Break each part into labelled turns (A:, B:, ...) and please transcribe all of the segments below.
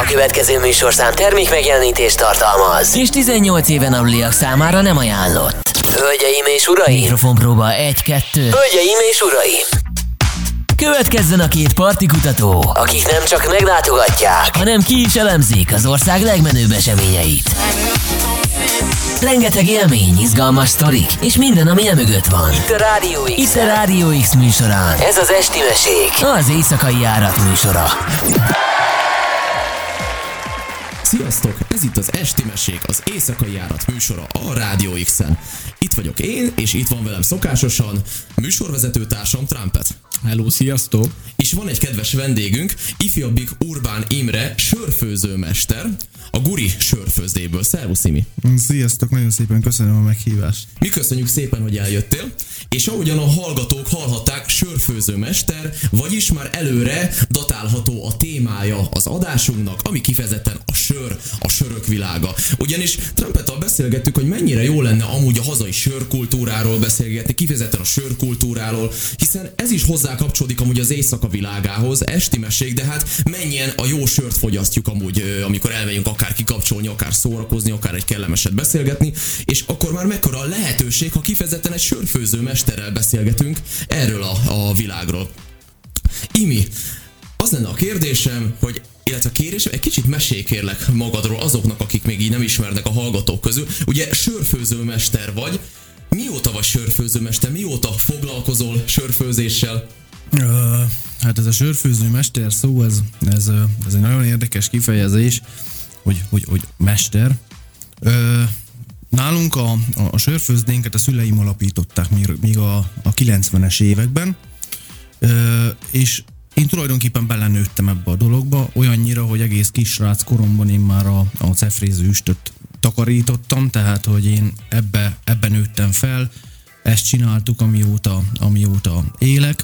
A: A következő műsorszám termék megjelenítést tartalmaz.
B: És 18 éven aluliak számára nem ajánlott.
A: Hölgyeim és uraim!
B: Mikrofonpróba 1-2.
A: Hölgyeim és uraim!
B: Következzen a két partikutató,
A: Akik nem csak meglátogatják,
B: hanem ki is elemzik az ország legmenőbb eseményeit. Rengeteg élmény, izgalmas sztorik, és minden, ami e mögött van.
A: itt a Rádió X.
B: Itt a Rádió X műsorán.
A: Ez az Esti Mesék.
B: Az éjszakai járat műsora.
C: Sziasztok! Ez itt az Esti Mesék, az éjszakai járat műsora a Rádió X-en. Itt vagyok én, és itt van velem szokásosan műsorvezető társam Trumpet.
D: Hello, sziasztok!
C: És van egy kedves vendégünk, ifjabbik Urbán Imre, sörfőzőmester, a Guri sörfőzdéből. Szervusz, Imi!
D: Sziasztok, nagyon szépen köszönöm a meghívást.
C: Mi köszönjük szépen, hogy eljöttél, és ahogyan a hallgatók hallhatták, sörfőzőmester, vagyis már előre datálható a témája az adásunknak, ami kifejezetten a sör, a sörök világa. Ugyanis Trumpettal beszélgettük, hogy mennyire jó lenne amúgy a hazai sörkultúráról beszélgetni, kifejezetten a sörkultúráról, hiszen ez is hozzá kapcsolódik amúgy az éjszaka világához, esti mesék, de hát mennyien a jó sört fogyasztjuk amúgy, amikor elmegyünk akár kikapcsolni, akár szórakozni, akár egy kellemeset beszélgetni, és akkor már mekkora a lehetőség, ha kifejezetten egy sörfőző mesterrel beszélgetünk erről a, a világról. Imi, az lenne a kérdésem, hogy illetve a kérésem, egy kicsit mesélj kérlek magadról azoknak, akik még így nem ismernek a hallgatók közül. Ugye sörfőzőmester vagy, mióta vagy sörfőzőmester, mióta foglalkozol sörfőzéssel?
D: Uh, hát ez a sörfőző mester szó, ez, ez, ez egy nagyon érdekes kifejezés, hogy, hogy, hogy mester. Uh, nálunk a, a, a sörfőzdénket a szüleim alapították még, a, a 90-es években, uh, és én tulajdonképpen belenőttem ebbe a dologba, olyannyira, hogy egész kisrác koromban én már a, a cefréző takarítottam, tehát hogy én ebbe, ebbe nőttem fel, ezt csináltuk, amióta, amióta élek,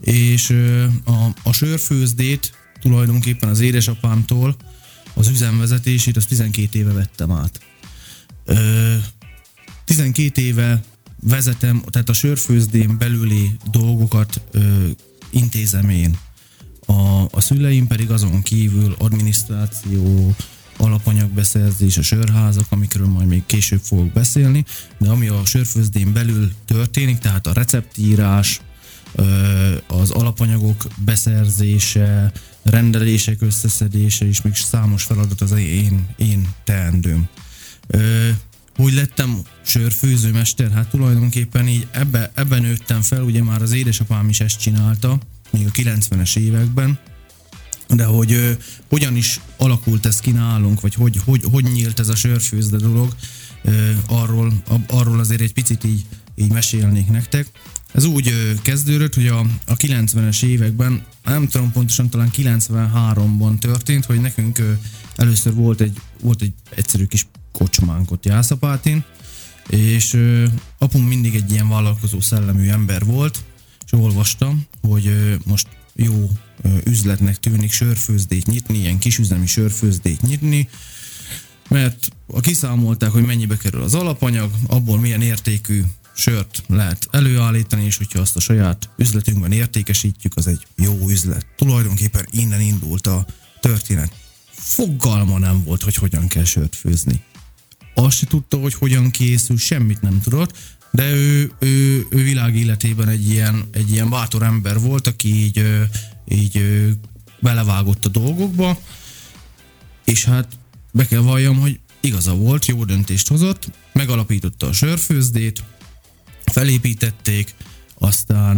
D: és ö, a, a sörfőzdét tulajdonképpen az édesapámtól az üzemvezetését, azt 12 éve vettem át. Ö, 12 éve vezetem, tehát a sörfőzdén belüli dolgokat ö, intézem én. A, a szüleim pedig azon kívül adminisztráció, alapanyagbeszerzés, a sörházak, amikről majd még később fogok beszélni, de ami a sörfőzdén belül történik, tehát a receptírás, az alapanyagok beszerzése, rendelések összeszedése és még számos feladat az én, én teendőm. Ö, hogy lettem sörfőzőmester? Hát tulajdonképpen így ebbe, ebben nőttem fel, ugye már az édesapám is ezt csinálta, még a 90-es években, de hogy ö, hogyan is alakult ez ki nálunk, vagy hogy, hogy, hogy nyílt ez a sörfőzde dolog, ö, arról, arról azért egy picit így, így mesélnék nektek. Ez úgy kezdődött, hogy a, a 90-es években, nem tudom pontosan, talán 93-ban történt, hogy nekünk először volt egy, volt egy egyszerű kis kocsmánk ott Jászapátin, és apum mindig egy ilyen vállalkozó szellemű ember volt, és olvastam, hogy most jó üzletnek tűnik sörfőzdét nyitni, ilyen kisüzemi sörfőzdét nyitni, mert a kiszámolták, hogy mennyibe kerül az alapanyag, abból milyen értékű sört lehet előállítani, és hogyha azt a saját üzletünkben értékesítjük, az egy jó üzlet. Tulajdonképpen innen indult a történet. Fogalma nem volt, hogy hogyan kell sört főzni. Azt se tudta, hogy hogyan készül, semmit nem tudott, de ő, ő, ő világ életében egy ilyen, egy ilyen bátor ember volt, aki így, így belevágott a dolgokba, és hát be kell valljam, hogy igaza volt, jó döntést hozott, megalapította a sörfőzdét, felépítették, aztán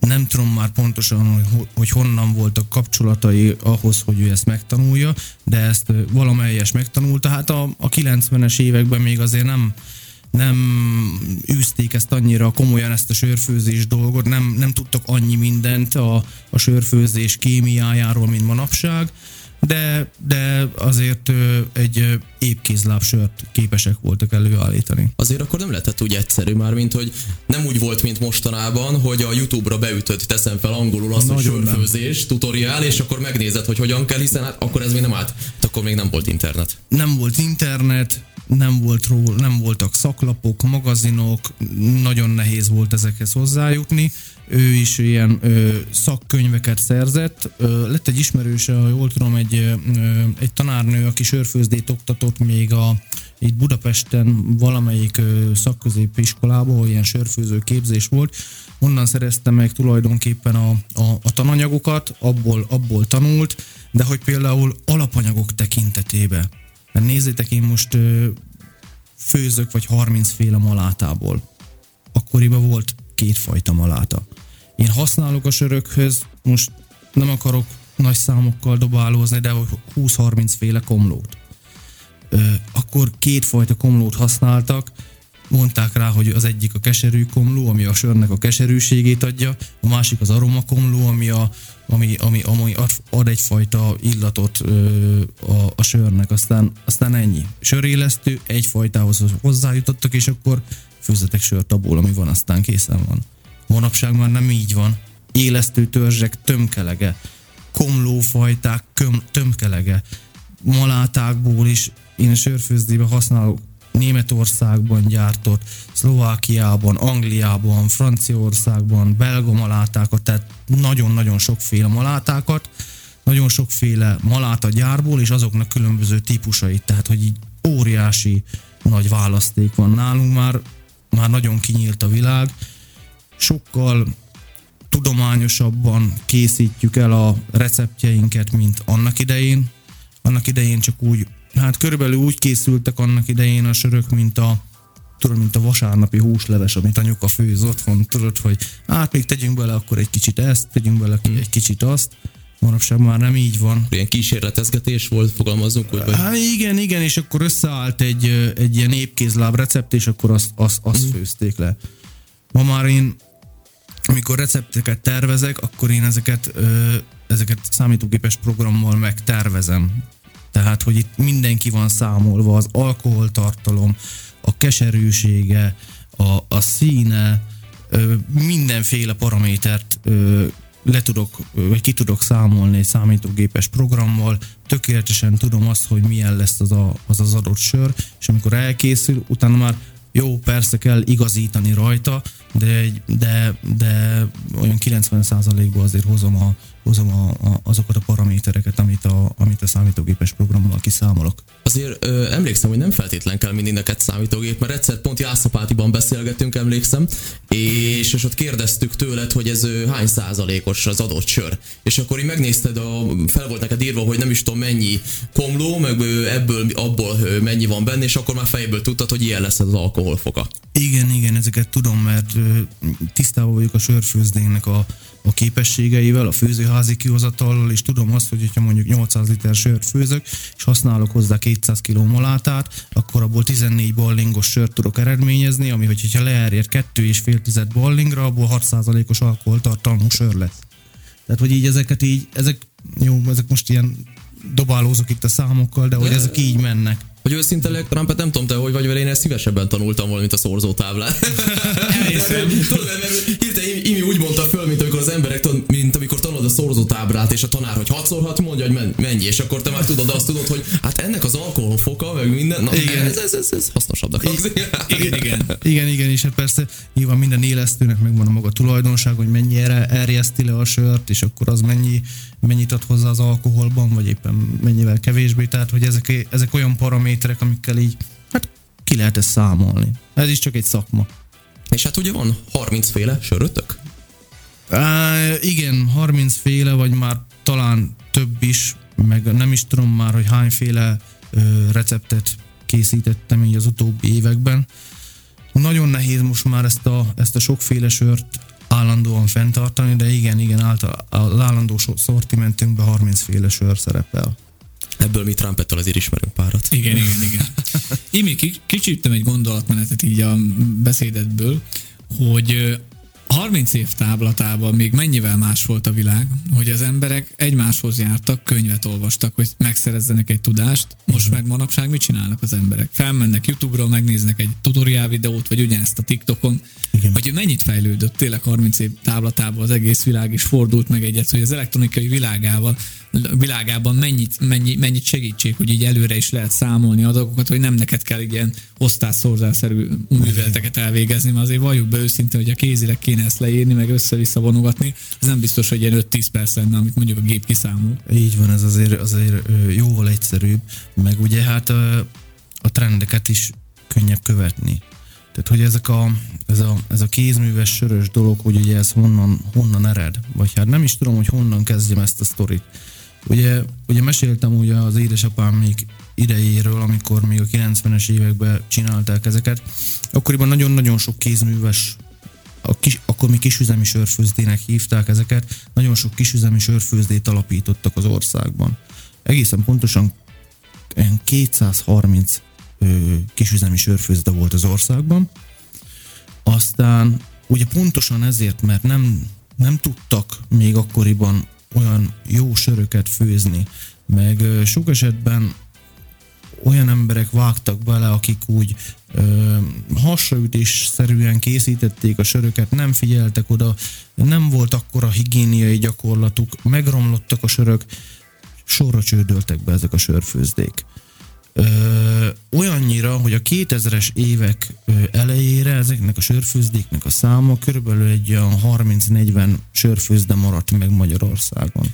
D: nem tudom már pontosan, hogy, ho- hogy honnan voltak kapcsolatai ahhoz, hogy ő ezt megtanulja, de ezt valamelyes megtanulta. Hát a, a 90-es években még azért nem, nem űzték ezt annyira komolyan, ezt a sörfőzés dolgot, nem, nem tudtak annyi mindent a, a sörfőzés kémiájáról, mint manapság, de, de azért egy ö, épkézláb sört képesek voltak előállítani.
C: Azért akkor nem lehetett úgy egyszerű már, mint hogy nem úgy volt, mint mostanában, hogy a YouTube-ra beütött, teszem fel angolul azt, hogy sörfőzés, tutoriál, és akkor megnézed, hogy hogyan kell, hiszen hát akkor ez még nem állt. Hát akkor még nem volt internet.
D: nem volt internet, nem, volt ról, nem voltak szaklapok, magazinok, nagyon nehéz volt ezekhez hozzájutni, ő is ilyen ö, szakkönyveket szerzett. Ö, lett egy ismerős, ha jól tudom, egy, ö, egy tanárnő, aki sörfőzdét oktatott még a, itt Budapesten valamelyik ö, szakközépiskolában, ahol ilyen sörfőző képzés volt. Onnan szerezte meg tulajdonképpen a, a, a tananyagokat, abból, abból tanult, de hogy például alapanyagok tekintetében. Mert nézzétek, én most ö, főzök vagy 30 féle malátából. Akkoriban volt kétfajta maláta. Én használok a sörökhöz, most nem akarok nagy számokkal dobálózni, de 20-30 féle komlót. Ö, akkor kétfajta komlót használtak, mondták rá, hogy az egyik a keserű komló, ami a sörnek a keserűségét adja, a másik az aromakomló, ami, a, ami, ami, ami ad egyfajta illatot ö, a, a sörnek, aztán, aztán ennyi. Sörélesztő egyfajtához hozzájutottak, és akkor főzzetek sört abból, ami van, aztán készen van. Manapság már nem így van. Élesztő törzsek tömkelege, komlófajták köm, tömkelege, malátákból is én sörfőzdébe használok. Németországban gyártott, Szlovákiában, Angliában, Franciaországban, belga malátákat, tehát nagyon-nagyon sokféle malátákat, nagyon sokféle maláta gyárból, és azoknak különböző típusait, tehát hogy így óriási nagy választék van. Nálunk már, már nagyon kinyílt a világ, sokkal tudományosabban készítjük el a receptjeinket, mint annak idején. Annak idején csak úgy hát körülbelül úgy készültek annak idején a sörök, mint a tudod, mint a vasárnapi húsleves, amit anyuka főz otthon, tudod, hogy hát még tegyünk bele akkor egy kicsit ezt, tegyünk bele hmm. egy kicsit azt. Manapság már nem így van.
C: Ilyen kísérletezgetés volt, fogalmazunk úgy? Vagy?
D: Hát igen, igen, és akkor összeállt egy, egy ilyen épkézláb recept, és akkor azt, azt, azt mm. főzték le. Ma már én, amikor recepteket tervezek, akkor én ezeket, ezeket számítógépes programmal megtervezem. Tehát, hogy itt mindenki van számolva, az alkoholtartalom, a keserűsége, a, a színe, ö, mindenféle paramétert ö, le tudok, vagy ki tudok számolni egy számítógépes programmal, tökéletesen tudom azt, hogy milyen lesz az a, az, az adott sör, és amikor elkészül, utána már jó, persze kell igazítani rajta, de, de, de olyan 90%-ban azért hozom a, hozom a, a, azokat a paramétereket, amit a, amit a számítógépes programmal kiszámolok.
C: Azért ö, emlékszem, hogy nem feltétlen kell mindig neked számítógép, mert egyszer pont Jászapátiban beszélgettünk, emlékszem, és, és ott kérdeztük tőled, hogy ez ö, hány százalékos az adott sör. És akkor így megnézted, a, fel volt neked írva, hogy nem is tudom mennyi komló, meg ebből, abból mennyi van benne, és akkor már fejből tudtad, hogy ilyen lesz az alkoholfoka.
D: Igen, igen, ezeket tudom, mert tisztában vagyok a sörfőzdének a, a képességeivel, a főzőházi kihozatallal, és tudom azt, hogy ha mondjuk 800 liter sört főzök, és használok hozzá 200 kg molátát, akkor abból 14 ballingos sört tudok eredményezni, ami hogyha leerjed 2,5 tized ballingra, abból 6%-os alkoholtartalmú sör lesz. Tehát, hogy így ezeket így, ezek, jó, ezek most ilyen dobálózok itt a számokkal, de hogy ezek így mennek.
C: Hogy őszinte legyek, Trumpet nem tudom te, hogy vagy vele, én ezt szívesebben tanultam volna, mint a szorzótáblát. Mert hirtelen Imi úgy mondta föl, mint amikor az emberek, mint amikor tanulod a szorzótáblát, és a tanár, hogy hatszorhat, mondja, hogy mennyi, és akkor te már tudod azt tudod, hogy hát ennek az alkoholfoka, meg minden, na, igen. Ez, ez, ez, ez hasznosabbnak
D: hangzik. Igen, igen. Igen, igen, és hát persze nyilván minden élesztőnek megvan a maga tulajdonság, hogy mennyire erjeszti le a sört, és akkor az mennyi, mennyit ad hozzá az alkoholban, vagy éppen mennyivel kevésbé, tehát hogy ezek, ezek olyan paraméterek, paraméterek, amikkel így hát ki lehet ezt számolni. Ez is csak egy szakma.
C: És hát ugye van 30 féle sörötök?
D: Á, igen, 30 féle, vagy már talán több is, meg nem is tudom már, hogy hányféle ö, receptet készítettem így az utóbbi években. Nagyon nehéz most már ezt a, ezt a sokféle sört állandóan fenntartani, de igen, igen, által, az állandó szortimentünkben 30 féle sör szerepel.
C: Ebből mi Trumpettől azért ismerünk párat.
E: Igen, igen, igen. Imi, kicsíptem egy gondolatmenetet így a beszédedből, hogy 30 év táblatában még mennyivel más volt a világ, hogy az emberek egymáshoz jártak, könyvet olvastak, hogy megszerezzenek egy tudást, most uh-huh. meg manapság mit csinálnak az emberek? Felmennek YouTube-ra, megnéznek egy tutoriál videót, vagy ugyanezt a TikTokon, Igen. hogy mennyit fejlődött tényleg 30 év táblatában az egész világ, és fordult meg egyet, hogy az elektronikai világával világában mennyit, mennyi, mennyit segítség, hogy így előre is lehet számolni a dolgokat, hogy nem neked kell ilyen osztásszorzásszerű műveleteket elvégezni, mert azért valljuk be őszintén, hogy a kézileg kéne ezt leírni, meg össze-vissza vonogatni, ez nem biztos, hogy ilyen 5-10 perc lenne, amit mondjuk a gép kiszámol.
D: Így van, ez azért, azért jóval egyszerűbb, meg ugye hát a, a trendeket is könnyebb követni. Tehát, hogy ezek a, ez, a, ez a kézműves sörös dolog, hogy ugye ez honnan, honnan ered, vagy hát nem is tudom, hogy honnan kezdjem ezt a sztorit. Ugye, ugye meséltem ugye az édesapám még idejéről, amikor még a 90-es években csinálták ezeket. Akkoriban nagyon-nagyon sok kézműves a kis, akkor mi kisüzemi sörfőzdének hívták ezeket, nagyon sok kisüzemi sörfőzdét alapítottak az országban. Egészen pontosan 230 ö, kisüzemi sörfőzde volt az országban. Aztán ugye pontosan ezért, mert nem, nem tudtak még akkoriban olyan jó söröket főzni, meg sok esetben olyan emberek vágtak bele, akik úgy ö, hasraütésszerűen készítették a söröket, nem figyeltek oda, nem volt akkora higiéniai gyakorlatuk, megromlottak a sörök, sorra csődöltek be ezek a sörfőzdék. Ö, olyannyira, hogy a 2000-es évek elejére ezeknek a sörfőzdéknek a száma körülbelül egy olyan 30-40 sörfőzde maradt meg Magyarországon.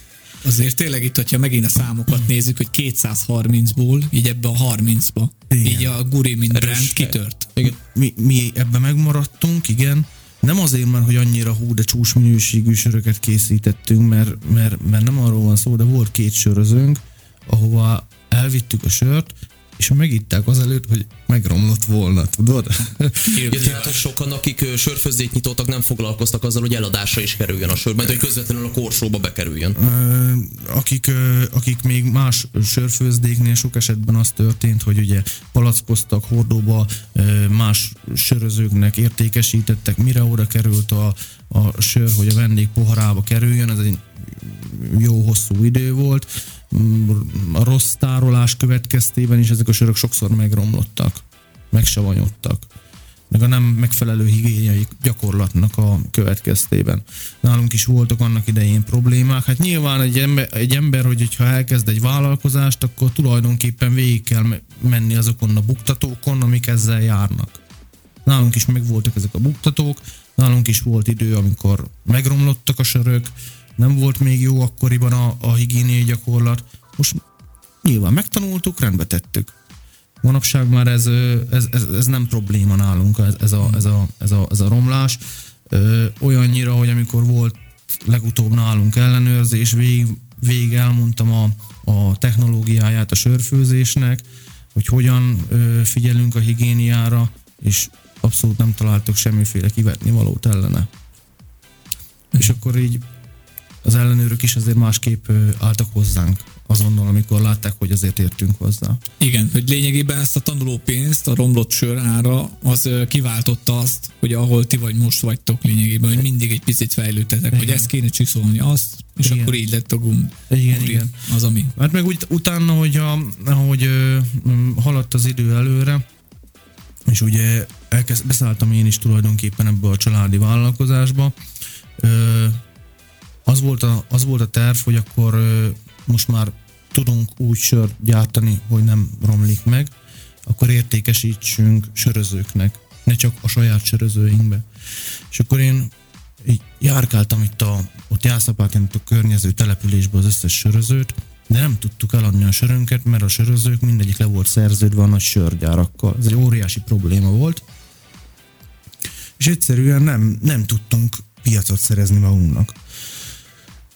E: Azért tényleg itt, hogyha megint a számokat nézzük, hogy 230-ból, így ebbe a 30-ba,
D: Igen.
E: így a Guri mint
C: Erős.
E: brand kitört.
C: Igen.
D: Mi, mi ebben megmaradtunk, igen, nem azért, mert hogy annyira hú, de csúcs minőségű söröket készítettünk, mert, mert, mert nem arról van szó, de volt két sörözőnk, ahova elvittük a sört, és megitták azelőtt, hogy megromlott volna, tudod?
C: Tehát hogy sokan, akik sörfőzdét nyitottak, nem foglalkoztak azzal, hogy eladásra is kerüljön a sör, mert hogy közvetlenül a korsóba bekerüljön.
D: Akik, akik még más sörfőzdéknél sok esetben az történt, hogy ugye palackoztak hordóba, más sörözőknek értékesítettek, mire oda került a, a sör, hogy a vendég poharába kerüljön, ez egy jó hosszú idő volt. Rossz tárolás következtében is ezek a sörök sokszor megromlottak, megsavanyodtak meg a nem megfelelő higiéniai gyakorlatnak a következtében. Nálunk is voltak annak idején problémák. Hát nyilván egy ember, egy ember hogy hogyha elkezd egy vállalkozást, akkor tulajdonképpen végig kell me- menni azokon a buktatókon, amik ezzel járnak. Nálunk is megvoltak ezek a buktatók, nálunk is volt idő, amikor megromlottak a sörök, nem volt még jó akkoriban a, a higiéniai gyakorlat. Most nyilván megtanultuk, rendbe tettük. Manapság már ez, ez, ez, ez nem probléma nálunk, ez, ez, a, ez, a, ez, a, ez a romlás. Ö, olyannyira, hogy amikor volt legutóbb nálunk ellenőrzés, végig, végig elmondtam a, a technológiáját a sörfőzésnek, hogy hogyan ö, figyelünk a higiéniára, és abszolút nem találtok semmiféle kivetni valót ellene. És akkor így az ellenőrök is azért másképp álltak hozzánk azonnal, amikor látták, hogy azért értünk hozzá.
E: Igen, hogy lényegében ezt a tanuló pénzt, a romlott sör ára, az kiváltotta azt, hogy ahol ti vagy most vagytok lényegében, hogy mindig egy picit fejlődtetek, hogy ezt kéne csiszolni, azt, és
D: Igen.
E: akkor így lett a gum.
D: Igen,
E: guri,
D: igen.
E: Az, ami.
D: Hát meg úgy, utána, hogy a, mm, haladt az idő előre, és ugye elkezd, beszálltam én is tulajdonképpen ebbe a családi vállalkozásba, az, volt a, az volt a terv, hogy akkor most már tudunk úgy sört gyártani, hogy nem romlik meg, akkor értékesítsünk sörözőknek, ne csak a saját sörözőinkbe. És akkor én így járkáltam itt a, ott Jászapáken, a környező településbe az összes sörözőt, de nem tudtuk eladni a sörünket, mert a sörözők mindegyik le volt szerződve a nagy sörgyárakkal. Ez egy óriási probléma volt. És egyszerűen nem, nem tudtunk piacot szerezni magunknak.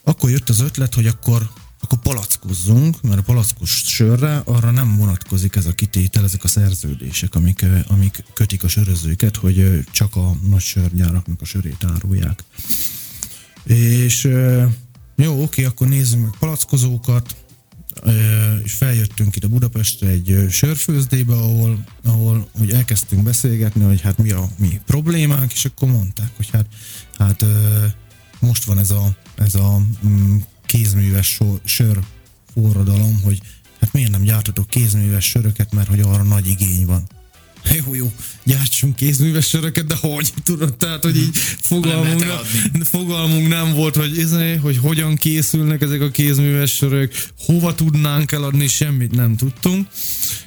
D: Akkor jött az ötlet, hogy akkor akkor palackozzunk, mert a palackos sörre arra nem vonatkozik ez a kitétel, ezek a szerződések, amik, amik kötik a sörözőket, hogy csak a nagy sörgyáraknak a sörét árulják. És jó, oké, akkor nézzünk meg palackozókat, és feljöttünk ide Budapestre egy sörfőzdébe, ahol, ahol úgy elkezdtünk beszélgetni, hogy hát mi a mi problémánk, és akkor mondták, hogy hát, hát most van ez a, ez a mm, kézműves sor, sör forradalom, hogy hát miért nem gyártatok kézműves söröket, mert hogy arra nagy igény van. jó, jó, gyártsunk kézműves söröket, de hogy tudod, tehát, hogy így fogalmunk nem, fogalmunk nem volt, hogy, izé, hogy hogyan készülnek ezek a kézműves sörök, hova tudnánk eladni, semmit nem tudtunk.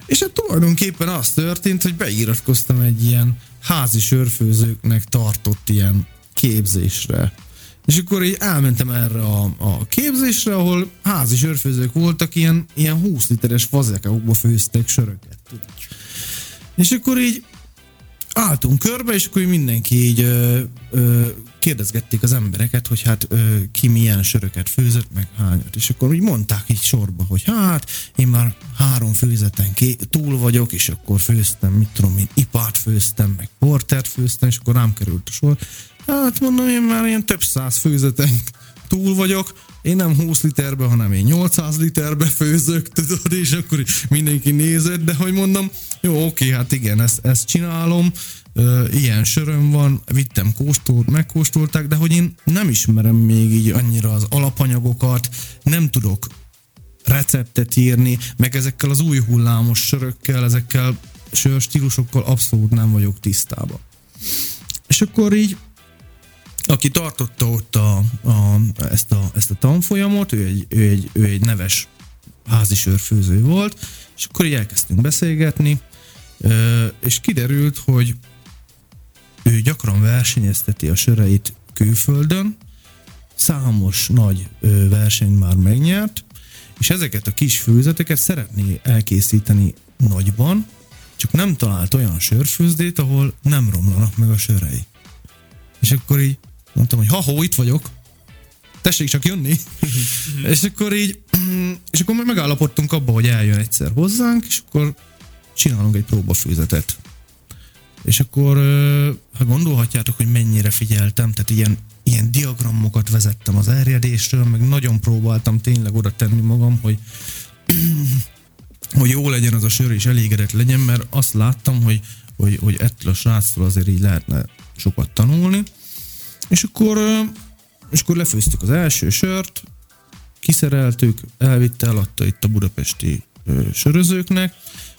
D: És hát tulajdonképpen az történt, hogy beiratkoztam egy ilyen házi sörfőzőknek tartott ilyen képzésre. És akkor így elmentem erre a, a képzésre, ahol házi sörfőzők voltak, ilyen, ilyen 20 literes fazekokba főztek söröket. Tudod. És akkor így álltunk körbe, és akkor így mindenki így ö, ö, kérdezgették az embereket, hogy hát ö, ki milyen söröket főzött, meg hányat. És akkor úgy mondták így sorba, hogy hát én már három főzeten ké- túl vagyok, és akkor főztem, mit tudom én, ipát főztem, meg portert főztem, és akkor rám került a sor. Hát mondom, én már ilyen több száz főzeten túl vagyok, én nem 20 literbe, hanem én 800 literbe főzök, tudod, és akkor mindenki nézett, de hogy mondom, jó, oké, hát igen, ezt, ezt csinálom, ilyen söröm van, vittem kóstolt, megkóstolták, de hogy én nem ismerem még így annyira az alapanyagokat, nem tudok receptet írni, meg ezekkel az új hullámos sörökkel, ezekkel sörstílusokkal abszolút nem vagyok tisztában. És akkor így aki tartotta ott a, a, ezt, a, ezt a tanfolyamot, ő egy, ő, egy, ő egy neves házi sörfőző volt, és akkor így elkezdtünk beszélgetni, és kiderült, hogy ő gyakran versenyezteti a söreit külföldön, számos nagy versenyt már megnyert, és ezeket a kis főzeteket szeretné elkészíteni nagyban, csak nem talált olyan sörfőzdét, ahol nem romlanak meg a sörei. És akkor így mondtam, hogy ha-hó, itt vagyok, tessék csak jönni. és akkor így, és akkor meg megállapodtunk abba, hogy eljön egyszer hozzánk, és akkor csinálunk egy próbafőzetet. És akkor, ha gondolhatjátok, hogy mennyire figyeltem, tehát ilyen, ilyen diagramokat vezettem az erjedésről, meg nagyon próbáltam tényleg oda tenni magam, hogy hogy jó legyen az a sör, és elégedett legyen, mert azt láttam, hogy, hogy, hogy ettől a sráctól azért így lehetne sokat tanulni. És akkor, és akkor lefőztük az első sört, kiszereltük, elvitte, eladta itt a budapesti ö, sörözőknek,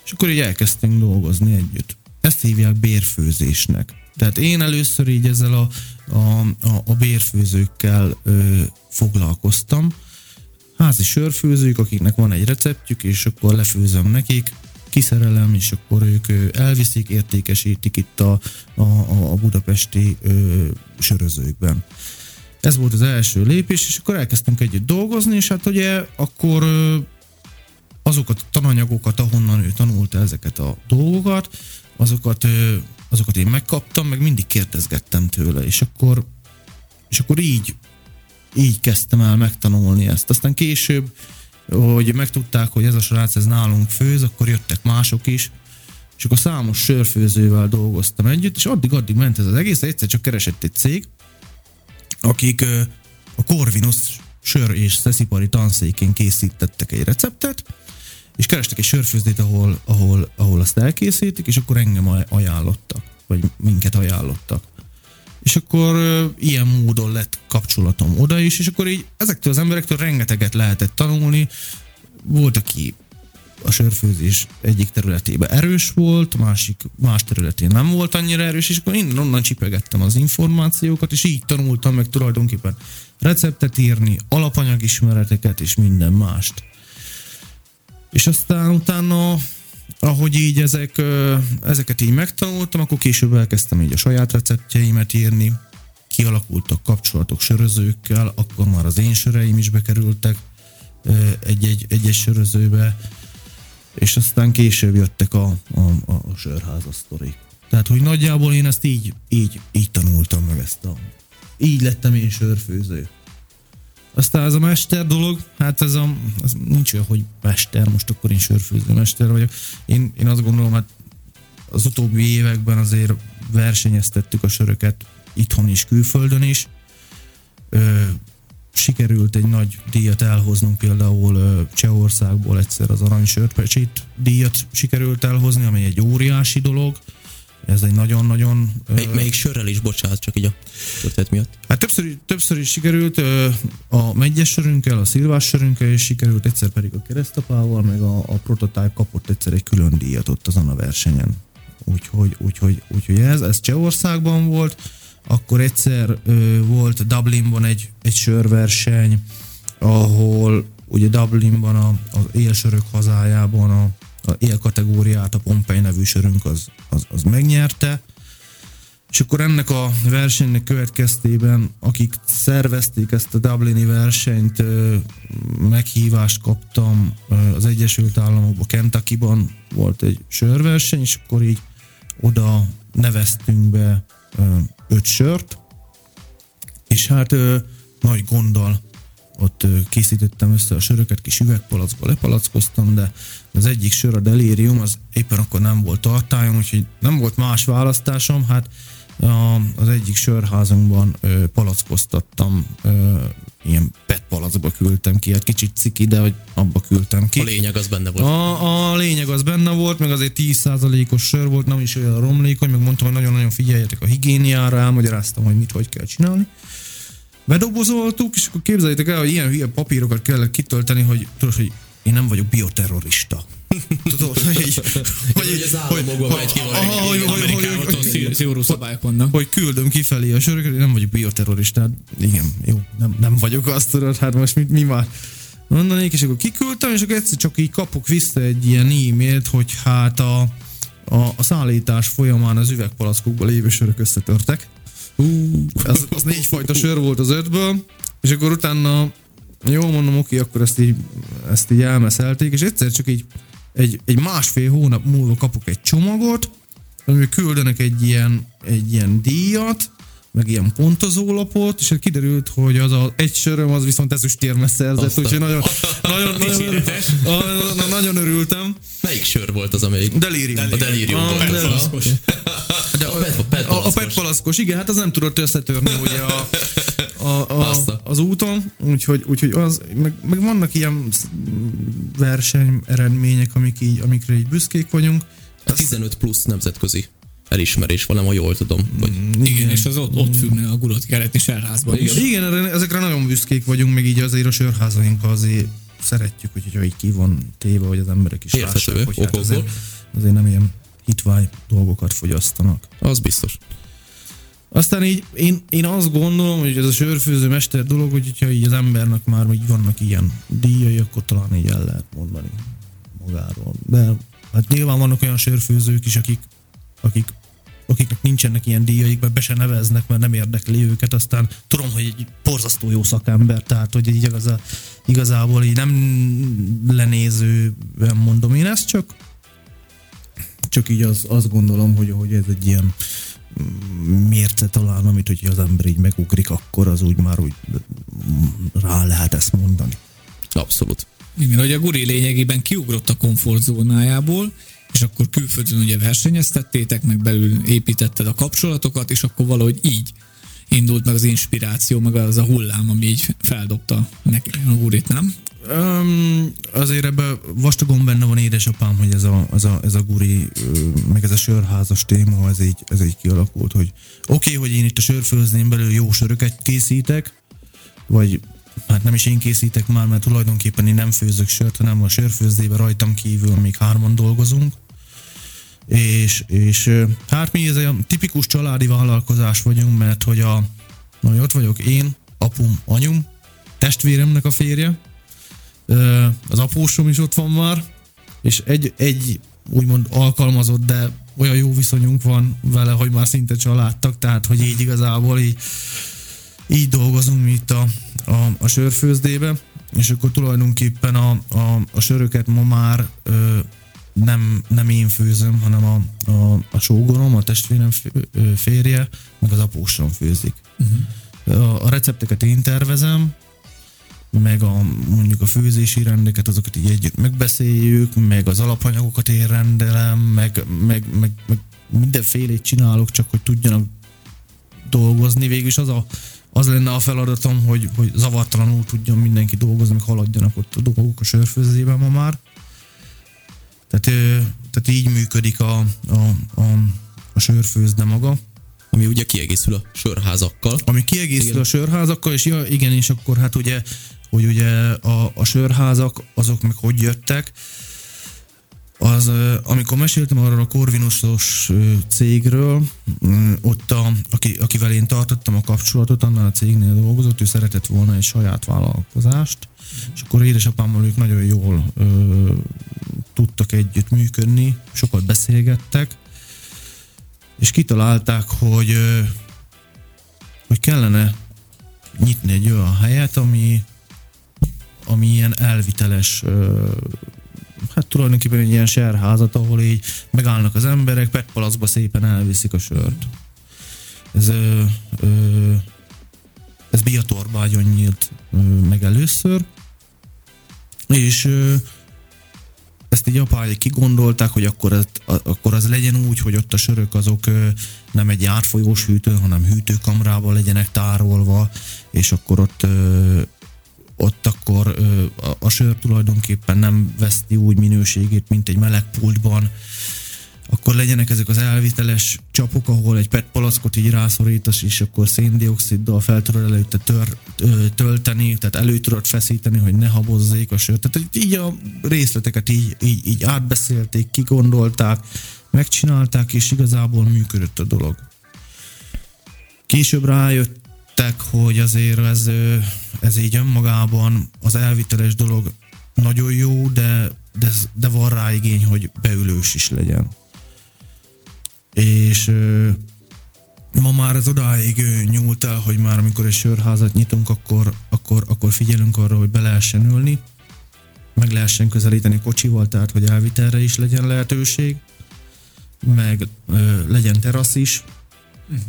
D: és akkor így elkezdtünk dolgozni együtt. Ezt hívják bérfőzésnek. Tehát én először így ezzel a, a, a, a bérfőzőkkel ö, foglalkoztam. Házi sörfőzők, akiknek van egy receptjük, és akkor lefőzöm nekik, kiszerelem, és akkor ők elviszik, értékesítik itt a, a, a budapesti ö, sörözőkben. Ez volt az első lépés, és akkor elkezdtünk együtt dolgozni, és hát ugye akkor azokat a tananyagokat, ahonnan ő tanulta ezeket a dolgokat, azokat, azokat én megkaptam, meg mindig kérdezgettem tőle, és akkor, és akkor így, így kezdtem el megtanulni ezt. Aztán később, hogy megtudták, hogy ez a srác ez nálunk főz, akkor jöttek mások is, és akkor számos sörfőzővel dolgoztam együtt, és addig-addig ment ez az egész, egyszer csak keresett egy cég, akik a Corvinus sör és szeszipari tanszékén készítettek egy receptet, és kerestek egy sörfőzdét, ahol, ahol, ahol azt elkészítik, és akkor engem aj- ajánlottak, vagy minket ajánlottak. És akkor ilyen módon lett kapcsolatom oda is, és akkor így ezektől az emberektől rengeteget lehetett tanulni. Volt, aki a sörfőzés egyik területében erős volt, másik, más területén nem volt annyira erős, és akkor innen onnan csipegettem az információkat, és így tanultam meg tulajdonképpen receptet írni, alapanyagismereteket és minden mást. És aztán utána, ahogy így ezek, ezeket így megtanultam, akkor később elkezdtem így a saját receptjeimet írni, kialakultak kapcsolatok sörözőkkel, akkor már az én söreim is bekerültek egy-egy, egy-egy sörözőbe, és aztán később jöttek a, a, a, a sörháza sztorik. Tehát, hogy nagyjából én ezt így, így, így tanultam meg ezt a... Így lettem én sörfőző. Aztán ez a mester dolog, hát ez a, az nincs olyan, hogy mester, most akkor én sörfőző mester vagyok. Én, én azt gondolom, hát az utóbbi években azért versenyeztettük a söröket itthon is, külföldön is. Ö, sikerült egy nagy díjat elhoznunk, például Csehországból egyszer az Aranysörpecsit díjat sikerült elhozni, ami egy óriási dolog. Ez egy nagyon-nagyon... ö,
C: Mely, melyik sörrel is, bocsánat, csak így a történet miatt.
D: Hát többször, többször is sikerült, ö, a megyes sörünkkel, a szilvás sörünkkel is sikerült, egyszer pedig a keresztapával, meg a, a prototype kapott egyszer egy külön díjat ott azon a versenyen. Úgyhogy, úgyhogy, úgyhogy ez, ez Csehországban volt, akkor egyszer ö, volt Dublinban egy, egy sörverseny, ahol ugye Dublinban a, az élsörök hazájában a, a él kategóriát a Pompei nevű sörünk az, az, az megnyerte, és akkor ennek a versenynek következtében, akik szervezték ezt a Dublini versenyt, meghívást kaptam az Egyesült Államokban, Kentuckyban volt egy sörverseny, és akkor így oda neveztünk be öt sört, és hát nagy gonddal ott készítettem össze a söröket, kis üvegpalackba lepalackoztam, de az egyik sör, a Delirium, az éppen akkor nem volt tartályom, úgyhogy nem volt más választásom, hát az egyik sörházunkban ö, palackoztattam, ö, ilyen PET palackba küldtem ki, hát kicsit ciki, de hogy abba küldtem ki.
C: A lényeg az benne volt.
D: A, a lényeg az benne volt, meg azért 10%-os sör volt, nem is olyan romlékony, meg mondtam, hogy nagyon-nagyon figyeljetek a higiéniára, elmagyaráztam, hogy mit, hogy kell csinálni. Bedobozoltuk, és akkor képzeljétek el, hogy ilyen hülye papírokat kellett kitölteni, hogy tudod, hogy én nem vagyok bioterrorista. Tudod, hogy
C: Hogy az államokban megy ki valami.
E: Szigorú szabályok vannak.
D: hogy küldöm kifelé a söröket, én nem vagyok bioterrorista. Hát Igen, jó, nem, nem vagyok azt, tudod, hát most mi, mi már mondanék, és akkor kiküldtem, és akkor egyszer csak így kapok vissza egy ilyen e-mailt, hogy hát a, a, a szállítás folyamán az üvegpalackokból lévő sörök összetörtek. Az, az négy fajta sör volt az ötből, és akkor utána jó, mondom, oké, akkor ezt így, ezt így elmeszelték, és egyszer csak így egy, egy másfél hónap múlva kapok egy csomagot, amivel küldenek egy ilyen, egy ilyen díjat, meg ilyen pontozólapot, és hát kiderült, hogy az a egy söröm az viszont ezüstérme szerzett, úgyhogy nagyon, nagyon, nagyon, nagyon, nagyon örültem.
C: Melyik sör volt az, amelyik?
D: Delirium.
C: A delirium
D: Ah,
C: volt
D: de-
C: az.
E: Palackos.
D: De
C: A pet- pet
D: a, a. PET palaszkos, igen, hát az nem tudott összetörni ugye a, a, a, az úton, úgyhogy, úgyhogy az, meg, meg vannak ilyen verseny eredmények, amik így, amikre így büszkék vagyunk.
C: A 15 plusz nemzetközi elismerés van, ha jól tudom. Vagy
E: Igen, és az ott, ott függne a gurot keleti serházban is.
D: Igen, erre, ezekre nagyon büszkék vagyunk, meg így azért a sörházaink azért szeretjük, hogy hogyha így ki van téve, hogy az emberek is
C: Érthető,
D: lássák, hogy hát azért, azért nem ilyen hitvány dolgokat fogyasztanak.
C: az biztos.
D: Aztán így én, én azt gondolom, hogy ez a sörfőző mester dolog, hogy hogyha így az embernek már így vannak ilyen díjai, akkor talán így el lehet mondani magáról. De hát nyilván vannak olyan sörfőzők is, akik, akik akiknek nincsenek ilyen díjaik, mert be se neveznek, mert nem érdekli őket, aztán tudom, hogy egy borzasztó jó szakember, tehát hogy így igazá, igazából így nem lenézően mondom én ezt, csak csak így az, azt gondolom, hogy, hogy ez egy ilyen mm, mérce talán, amit hogyha az ember így megugrik, akkor az úgy már úgy rá lehet ezt mondani.
C: Abszolút.
E: Igen, hogy a guri lényegében kiugrott a komfortzónájából, és akkor külföldön ugye versenyeztettétek, meg belül építetted a kapcsolatokat, és akkor valahogy így indult meg az inspiráció, meg az a hullám, ami így feldobta neki a gurit, nem?
D: Um, azért ebben vastagon benne van édesapám, hogy ez a, ez a, ez a guri, meg ez a sörházas téma, ez így, ez így kialakult, hogy oké, okay, hogy én itt a sörfőzném belül jó söröket készítek, vagy hát nem is én készítek már, mert tulajdonképpen én nem főzök sört, hanem a sörfőzdében rajtam kívül még hárman dolgozunk, és, és hát mi ez a tipikus családi vállalkozás vagyunk, mert hogy a, na, ott vagyok én, apum, anyum, testvéremnek a férje, az apósom is ott van már, és egy, egy úgymond alkalmazott, de olyan jó viszonyunk van vele, hogy már szinte családtak, tehát hogy így igazából így, így dolgozunk itt a, a, a sörfőzdébe, és akkor tulajdonképpen a, a, a söröket ma már ö, nem, nem én főzöm, hanem a, a, a sógorom, a testvérem férje, meg az apósom főzik. Uh-huh. A, a recepteket én tervezem, meg a, mondjuk a főzési rendeket, azokat így együtt megbeszéljük, meg az alapanyagokat én rendelem, meg, meg, meg, meg mindenfélét csinálok, csak hogy tudjanak dolgozni. Végülis az, a, az lenne a feladatom, hogy, hogy zavartalanul tudjon mindenki dolgozni, meg haladjanak ott a dolgok a sörfőzésben ma már. Tehát, tehát így működik a, a, a, a sörfőzde maga.
C: Ami ugye kiegészül a sörházakkal.
D: Ami kiegészül
C: Igen.
D: a sörházakkal, és ja, igen, és akkor hát ugye, hogy ugye a, a sörházak, azok meg hogy jöttek. Az, amikor meséltem arról a Corvinusos cégről, ott a, aki, akivel én tartottam a kapcsolatot, annál a cégnél dolgozott, ő szeretett volna egy saját vállalkozást, és akkor édesapámmal ők nagyon jól ö, tudtak együtt működni, sokat beszélgettek, és kitalálták, hogy, ö, hogy kellene nyitni egy olyan helyet, ami, ami ilyen elviteles, ö, hát tulajdonképpen egy ilyen serházat, ahol így megállnak az emberek, petpalacba szépen elviszik a sört. Ez, ö, ö, ez Biatorbágyon nyílt ö, meg először, és ö, ezt így apáik kigondolták, hogy akkor, ez, akkor az legyen úgy, hogy ott a sörök azok nem egy átfolyós hűtő, hanem hűtőkamrában legyenek tárolva, és akkor ott ott akkor ö, a, a sör tulajdonképpen nem veszti úgy minőségét, mint egy meleg pultban, akkor legyenek ezek az elviteles csapok, ahol egy PET palackot így rászorítasz, és akkor széndioksziddal fel tudod előtte tör, ö, tölteni, tehát elő tudod feszíteni, hogy ne habozzék a sört. Tehát így a részleteket így, így, így átbeszélték, kigondolták, megcsinálták, és igazából működött a dolog. Később rájöttek, hogy azért ez, ez így önmagában az elviteles dolog nagyon jó, de, de, de van rá igény, hogy beülős is legyen. És ma már ez odáig nyúlt el, hogy már amikor egy sörházat nyitunk, akkor, akkor, akkor figyelünk arra, hogy be lehessen ülni, meg lehessen közelíteni kocsival, tehát hogy elvitelre is legyen lehetőség, meg ö, legyen terasz is,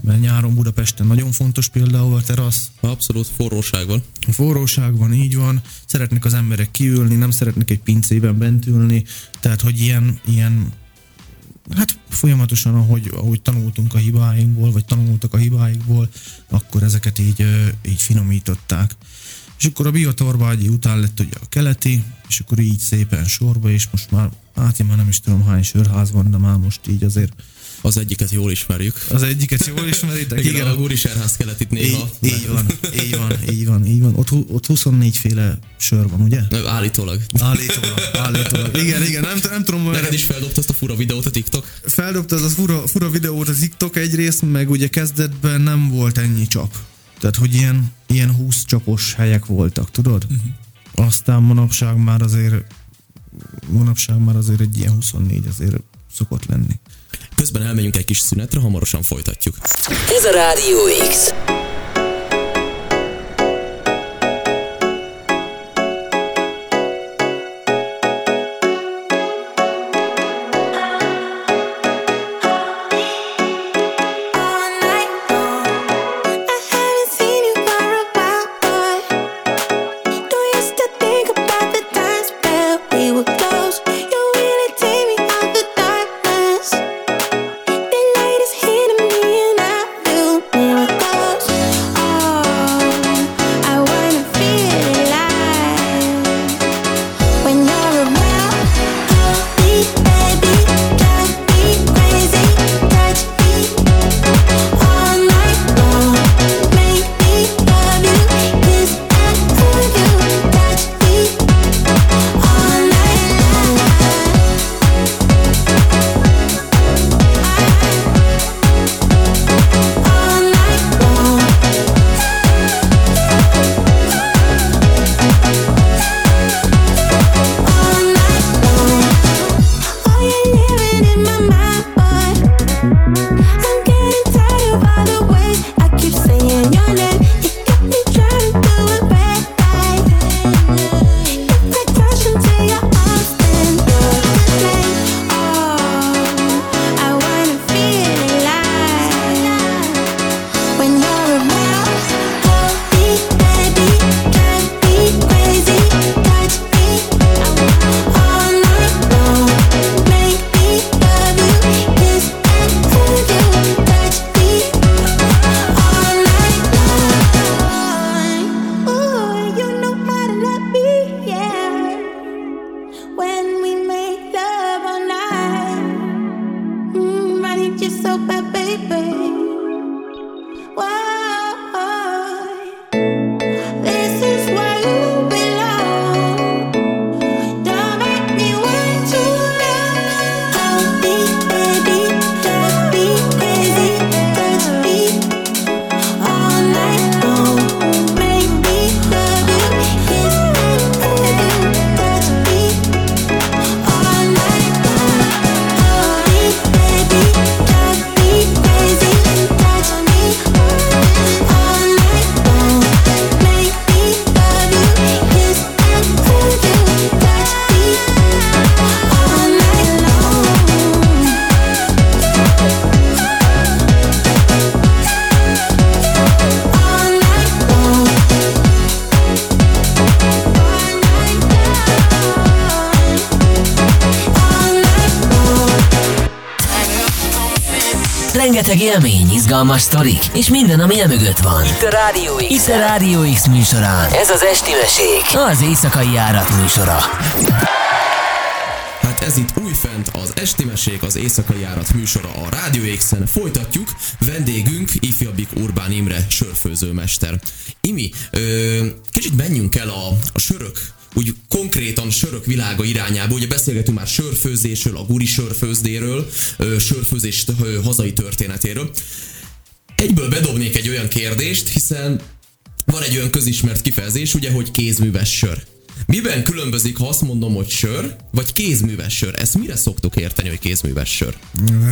D: mert nyáron Budapesten nagyon fontos például a terasz,
C: Abszolút forróság van.
D: forróság van, így van, szeretnek az emberek kiülni, nem szeretnek egy pincében bent ülni, tehát hogy ilyen, ilyen hát folyamatosan, ahogy, ahogy tanultunk a hibáinkból, vagy tanultak a hibáikból, akkor ezeket így, így finomították. És akkor a Biotorbágyi után lett ugye a keleti, és akkor így szépen sorba, és most már, hát én már nem is tudom hány sörház van, de már most így azért
C: Az egyiket jól ismerjük.
D: az egyiket jól ismeritek.
C: Igen,
D: Igen,
C: a Guri Serház kelet itt néha.
D: így, így van, így van, így van, így van. Ott, ott 24 féle sör van, ugye?
C: Ö, Állítólag.
D: Állítólag, állítólag. Igen, igen, nem, nem tudom,
C: Neked is feldobta azt a fura videót a TikTok?
D: feldobta az a fura, fura videót az TikTok egyrészt, meg ugye kezdetben nem volt ennyi csap. Tehát, hogy ilyen, ilyen 20 csapos helyek voltak, tudod? Uh-huh. Aztán manapság már azért manapság már azért egy ilyen 24 azért szokott lenni.
C: Közben elmegyünk egy kis szünetre, hamarosan folytatjuk.
A: Ez a Rádió X.
B: élmény, izgalmas sztorik, és minden, ami e mögött van.
A: Itt a Rádió X.
B: Itt a Rádió X műsorán.
A: Ez az Esti Mesék.
B: Az éjszakai járat műsora.
C: Hát ez itt újfent az Esti Mesék, az éjszakai járat műsora a Rádió X-en. Folytatjuk, vendégünk ifjabbik Urbán Imre sörfőzőmester. Imi, ö, kicsit menjünk el a, a sörök úgy konkrétan sörök világa irányába. Ugye beszélgetünk már sörfőzésről, a guri sörfőzdéről, sörfőzés hazai történetéről. Egyből bedobnék egy olyan kérdést, hiszen van egy olyan közismert kifejezés, ugye, hogy kézműves sör. Miben különbözik, ha azt mondom, hogy sör, vagy kézműves sör? Ezt mire szoktuk érteni, hogy kézműves sör?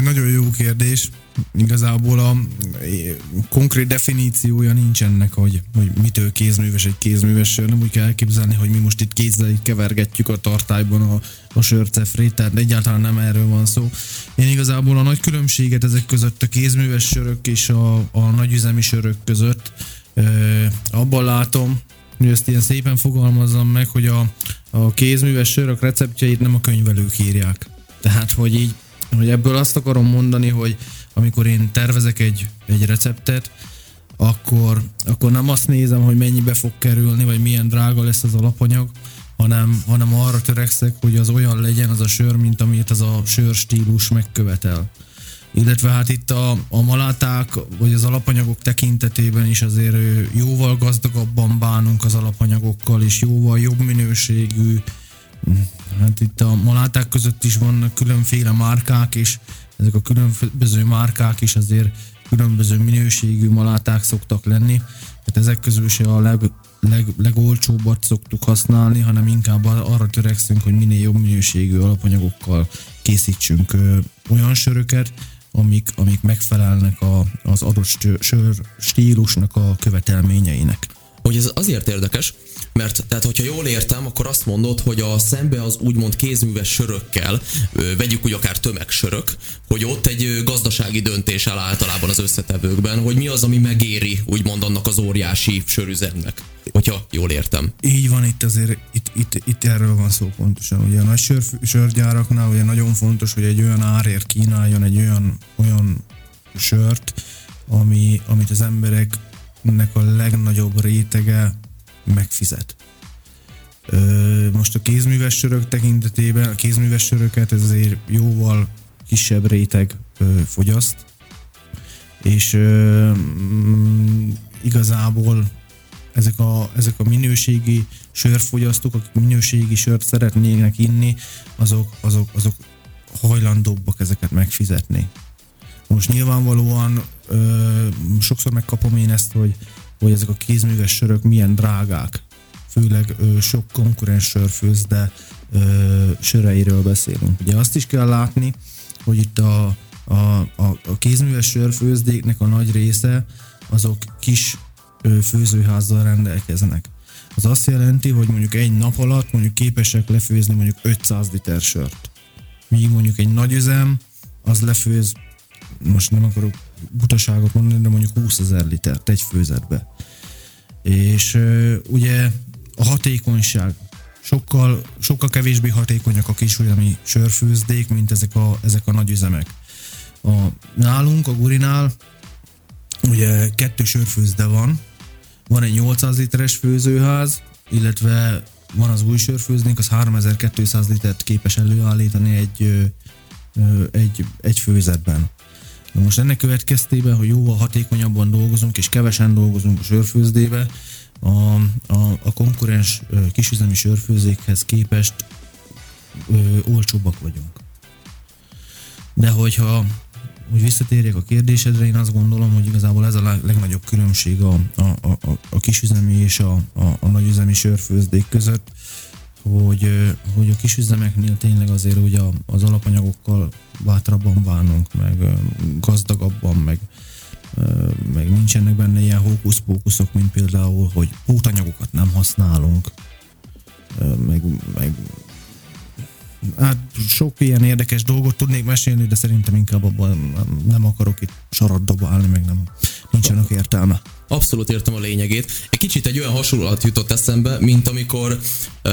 D: Nagyon jó kérdés. Igazából a eh, konkrét definíciója nincs ennek, hogy, hogy mitől kézműves egy kézműves sör. Nem úgy kell elképzelni, hogy mi most itt kézzel kevergetjük a tartályban a, a sörcefrét, tehát egyáltalán nem erről van szó. Én igazából a nagy különbséget ezek között a kézműves sörök és a, a nagyüzemi sörök között ö, abban látom, hogy ezt ilyen szépen fogalmazzam meg, hogy a, a kézműves sörök receptjeit nem a könyvelők írják. Tehát, hogy így, hogy ebből azt akarom mondani, hogy amikor én tervezek egy, egy receptet, akkor, akkor nem azt nézem, hogy mennyibe fog kerülni, vagy milyen drága lesz az alapanyag, hanem, hanem arra törekszek, hogy az olyan legyen az a sör, mint amit az a sör stílus megkövetel. Illetve hát itt a, a maláták, vagy az alapanyagok tekintetében is azért jóval gazdagabban bánunk az alapanyagokkal, és jóval jobb minőségű, hát itt a maláták között is vannak különféle márkák, és ezek a különböző márkák is azért különböző minőségű maláták szoktak lenni. Hát ezek közül se a leg, leg, legolcsóbbat szoktuk használni, hanem inkább arra törekszünk, hogy minél jobb minőségű alapanyagokkal készítsünk ö, olyan söröket, amik, amik megfelelnek a, az adott sör stílusnak a követelményeinek.
C: hogy ez azért érdekes, mert tehát hogyha jól értem, akkor azt mondod, hogy a szembe az úgymond kézműves sörökkel, vegyük úgy akár tömegsörök, hogy ott egy gazdasági döntés áll általában az összetevőkben, hogy mi az, ami megéri úgymond annak az óriási sörüzemnek, hogyha jól értem.
D: Így van, itt azért, itt, itt, itt erről van szó pontosan. Ugye a nagy sör, sörgyáraknál ugye nagyon fontos, hogy egy olyan árért kínáljon egy olyan, olyan sört, ami, amit az embereknek a legnagyobb rétege megfizet. Most a kézműves sörök tekintetében, a kézműves söröket ez azért jóval kisebb réteg fogyaszt, és mm, igazából ezek a, ezek a minőségi sörfogyasztók, akik minőségi sört szeretnének inni, azok, azok, azok hajlandóbbak ezeket megfizetni. Most nyilvánvalóan ö, sokszor megkapom én ezt, hogy, hogy ezek a kézműves sörök milyen drágák. Főleg ö, sok konkurens sörfőzde ö, söreiről beszélünk. Ugye azt is kell látni, hogy itt a, a, a, a kézműves sörfőzdéknek a nagy része azok kis ö, főzőházzal rendelkeznek. Az azt jelenti, hogy mondjuk egy nap alatt mondjuk képesek lefőzni mondjuk 500 liter sört. Míg mondjuk egy nagy üzem, az lefőz, most nem akarok butaságot mondani, de mondjuk 20 ezer litert egy főzetbe. És ugye a hatékonyság, sokkal, sokkal kevésbé hatékonyak a kisüzemi sörfőzdék, mint ezek a, ezek a nagy üzemek. A, nálunk, a Gurinál ugye kettő sörfőzde van, van egy 800 literes főzőház, illetve van az új sörfőznénk, az 3200 litert képes előállítani egy, egy, egy főzetben. Na most ennek következtében, hogy jóval hatékonyabban dolgozunk, és kevesen dolgozunk a sörfőzdébe, a, a, a konkurens kisüzemi sörfőzékhez képest ö, olcsóbbak vagyunk. De hogyha hogy visszatérjek a kérdésedre, én azt gondolom, hogy igazából ez a leg- legnagyobb különbség a, a, a- a kisüzemi és a, a, a nagyüzemi sörfőzdék között, hogy, hogy a kisüzemeknél tényleg azért ugye az alapanyagokkal bátrabban bánunk, meg gazdagabban, meg, meg nincsenek benne ilyen hókusz-pókuszok, mint például, hogy pótanyagokat nem használunk, meg, meg Hát sok ilyen érdekes dolgot tudnék mesélni, de szerintem inkább abban nem akarok itt sarat dobálni, meg nem nincsenek értelme.
C: Abszolút értem a lényegét. Egy kicsit egy olyan hasonlat jutott eszembe, mint amikor ö,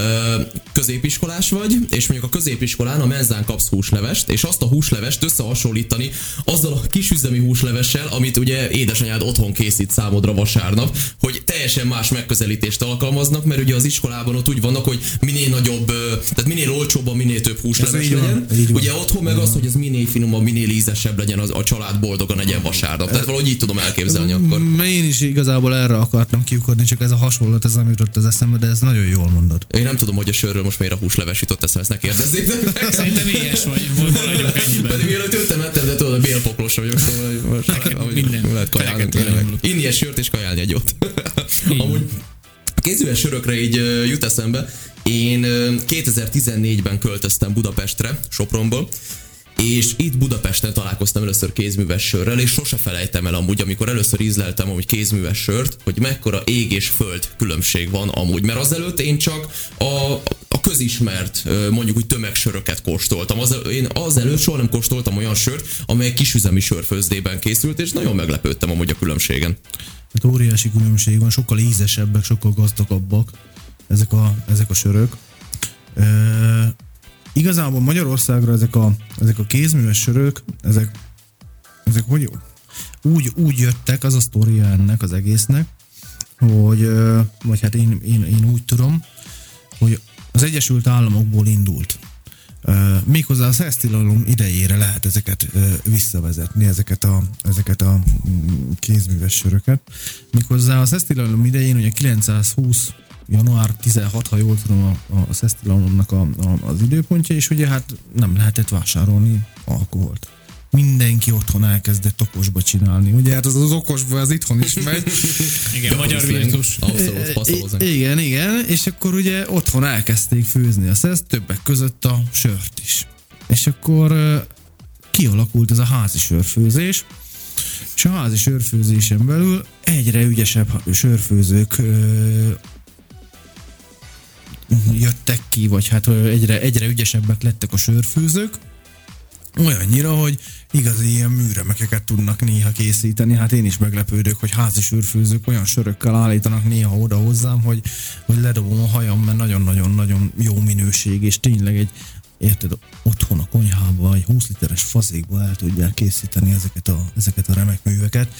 C: középiskolás vagy, és mondjuk a középiskolán a menzán kapsz húslevest, és azt a húslevest összehasonlítani azzal a kisüzemi húslevessel, amit ugye édesanyád otthon készít számodra vasárnap, hogy teljesen más megközelítést alkalmaznak, mert ugye az iskolában ott úgy vannak, hogy minél nagyobb, tehát minél olcsóbban, minél több húsleves legyen.
D: van.
C: Ugye otthon meg az, hogy ez minél finomabb, minél ízesebb legyen, az, a család boldogan egyen vasárnap. Tehát valahogy így tudom elképzelni akkor.
D: Én is igazából erre akartam kiukadni, csak ez a hasonlat, ez nem jutott az eszembe, de ez nagyon jól mondod.
C: Én nem tudom, hogy a sörről most miért a húsleves jutott eszembe, ezt ne kérdezzétek meg.
E: Szerintem éhes vagy, maradjunk ennyiben.
C: Pedig mielőtt jöttem, ettem, de tudod, a bélpoklos vagyok, szóval most
E: minden.
C: lehet kajálni. Inni egy sört és kajálni egy jót.
E: Így.
C: Amúgy kézüves sörökre így jut eszembe. Én ö, 2014-ben költöztem Budapestre, Sopronból, és itt Budapesten találkoztam először kézműves sörrel, és sose felejtem el amúgy, amikor először ízleltem amúgy kézműves sört, hogy mekkora ég és föld különbség van amúgy. Mert azelőtt én csak a, a közismert, mondjuk úgy tömegsöröket kóstoltam. Az, én azelőtt soha nem kóstoltam olyan sört, amely kisüzemi sörfőzdében készült, és nagyon meglepődtem amúgy a különbségen.
D: Hát óriási különbség van, sokkal ízesebbek, sokkal gazdagabbak ezek a, ezek a sörök. E, igazából Magyarországra ezek a, ezek a kézműves sörök, ezek, ezek hogy? Úgy, úgy jöttek, az a sztoria ennek az egésznek, hogy, vagy hát én, én, én úgy tudom, hogy az Egyesült Államokból indult. Méghozzá a szesztilalom idejére lehet ezeket visszavezetni, ezeket a, ezeket a mm, kézműves söröket. Méghozzá a szesztilalom idején, ugye 920 január 16, ha jól tudom a, a szesztilalomnak a, a, az időpontja, és ugye hát nem lehetett vásárolni alkoholt. Mindenki otthon elkezdett okosba csinálni. Ugye hát az, az okosba az itthon is megy.
E: Igen, magyar virtus.
C: Abszolút, passzolózunk.
D: I- igen, igen, és akkor ugye otthon elkezdték főzni a szesz, többek között a sört is. És akkor kialakult ez a házi sörfőzés, és a házi sörfőzésen belül egyre ügyesebb sörfőzők jöttek ki, vagy hát egyre, egyre ügyesebbek lettek a sörfőzők, olyannyira, hogy igazi ilyen műremekeket tudnak néha készíteni. Hát én is meglepődök, hogy házi sörfőzők olyan sörökkel állítanak néha oda hozzám, hogy, hogy ledobom a hajam, mert nagyon-nagyon-nagyon jó minőség, és tényleg egy érted, otthon a konyhába, egy 20 literes fazékba el tudják készíteni ezeket a, ezeket a remek műveket.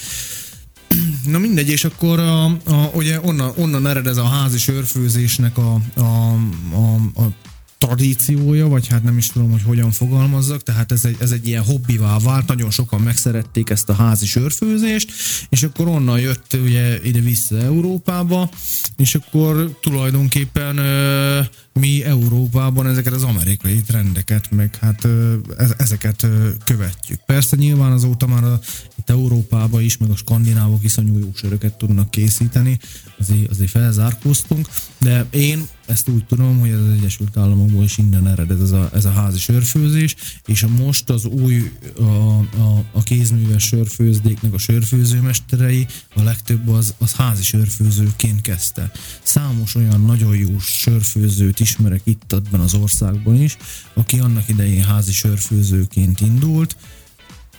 D: Na mindegy, és akkor a, a, ugye onnan, onnan ered ez a házi sörfőzésnek a, a, a, a tradíciója, vagy hát nem is tudom, hogy hogyan fogalmazzak, tehát ez egy, ez egy ilyen hobbivá vált, nagyon sokan megszerették ezt a házi sörfőzést, és akkor onnan jött ugye ide vissza Európába, és akkor tulajdonképpen ö, mi Európában ezeket az amerikai trendeket, meg hát ö, ezeket ö, követjük. Persze nyilván azóta már a, itt Európában is, meg a skandinávok iszonyú jó söröket tudnak készíteni, azért, azért felzárkóztunk, de én ezt úgy tudom, hogy az Egyesült Államokból is innen ered ez a, ez a házi sörfőzés, és a most az új, a, a, a kézműves sörfőzdéknek a sörfőzőmesterei, a legtöbb az, az házi sörfőzőként kezdte. Számos olyan nagyon jó sörfőzőt ismerek itt ebben az országban is, aki annak idején házi sörfőzőként indult,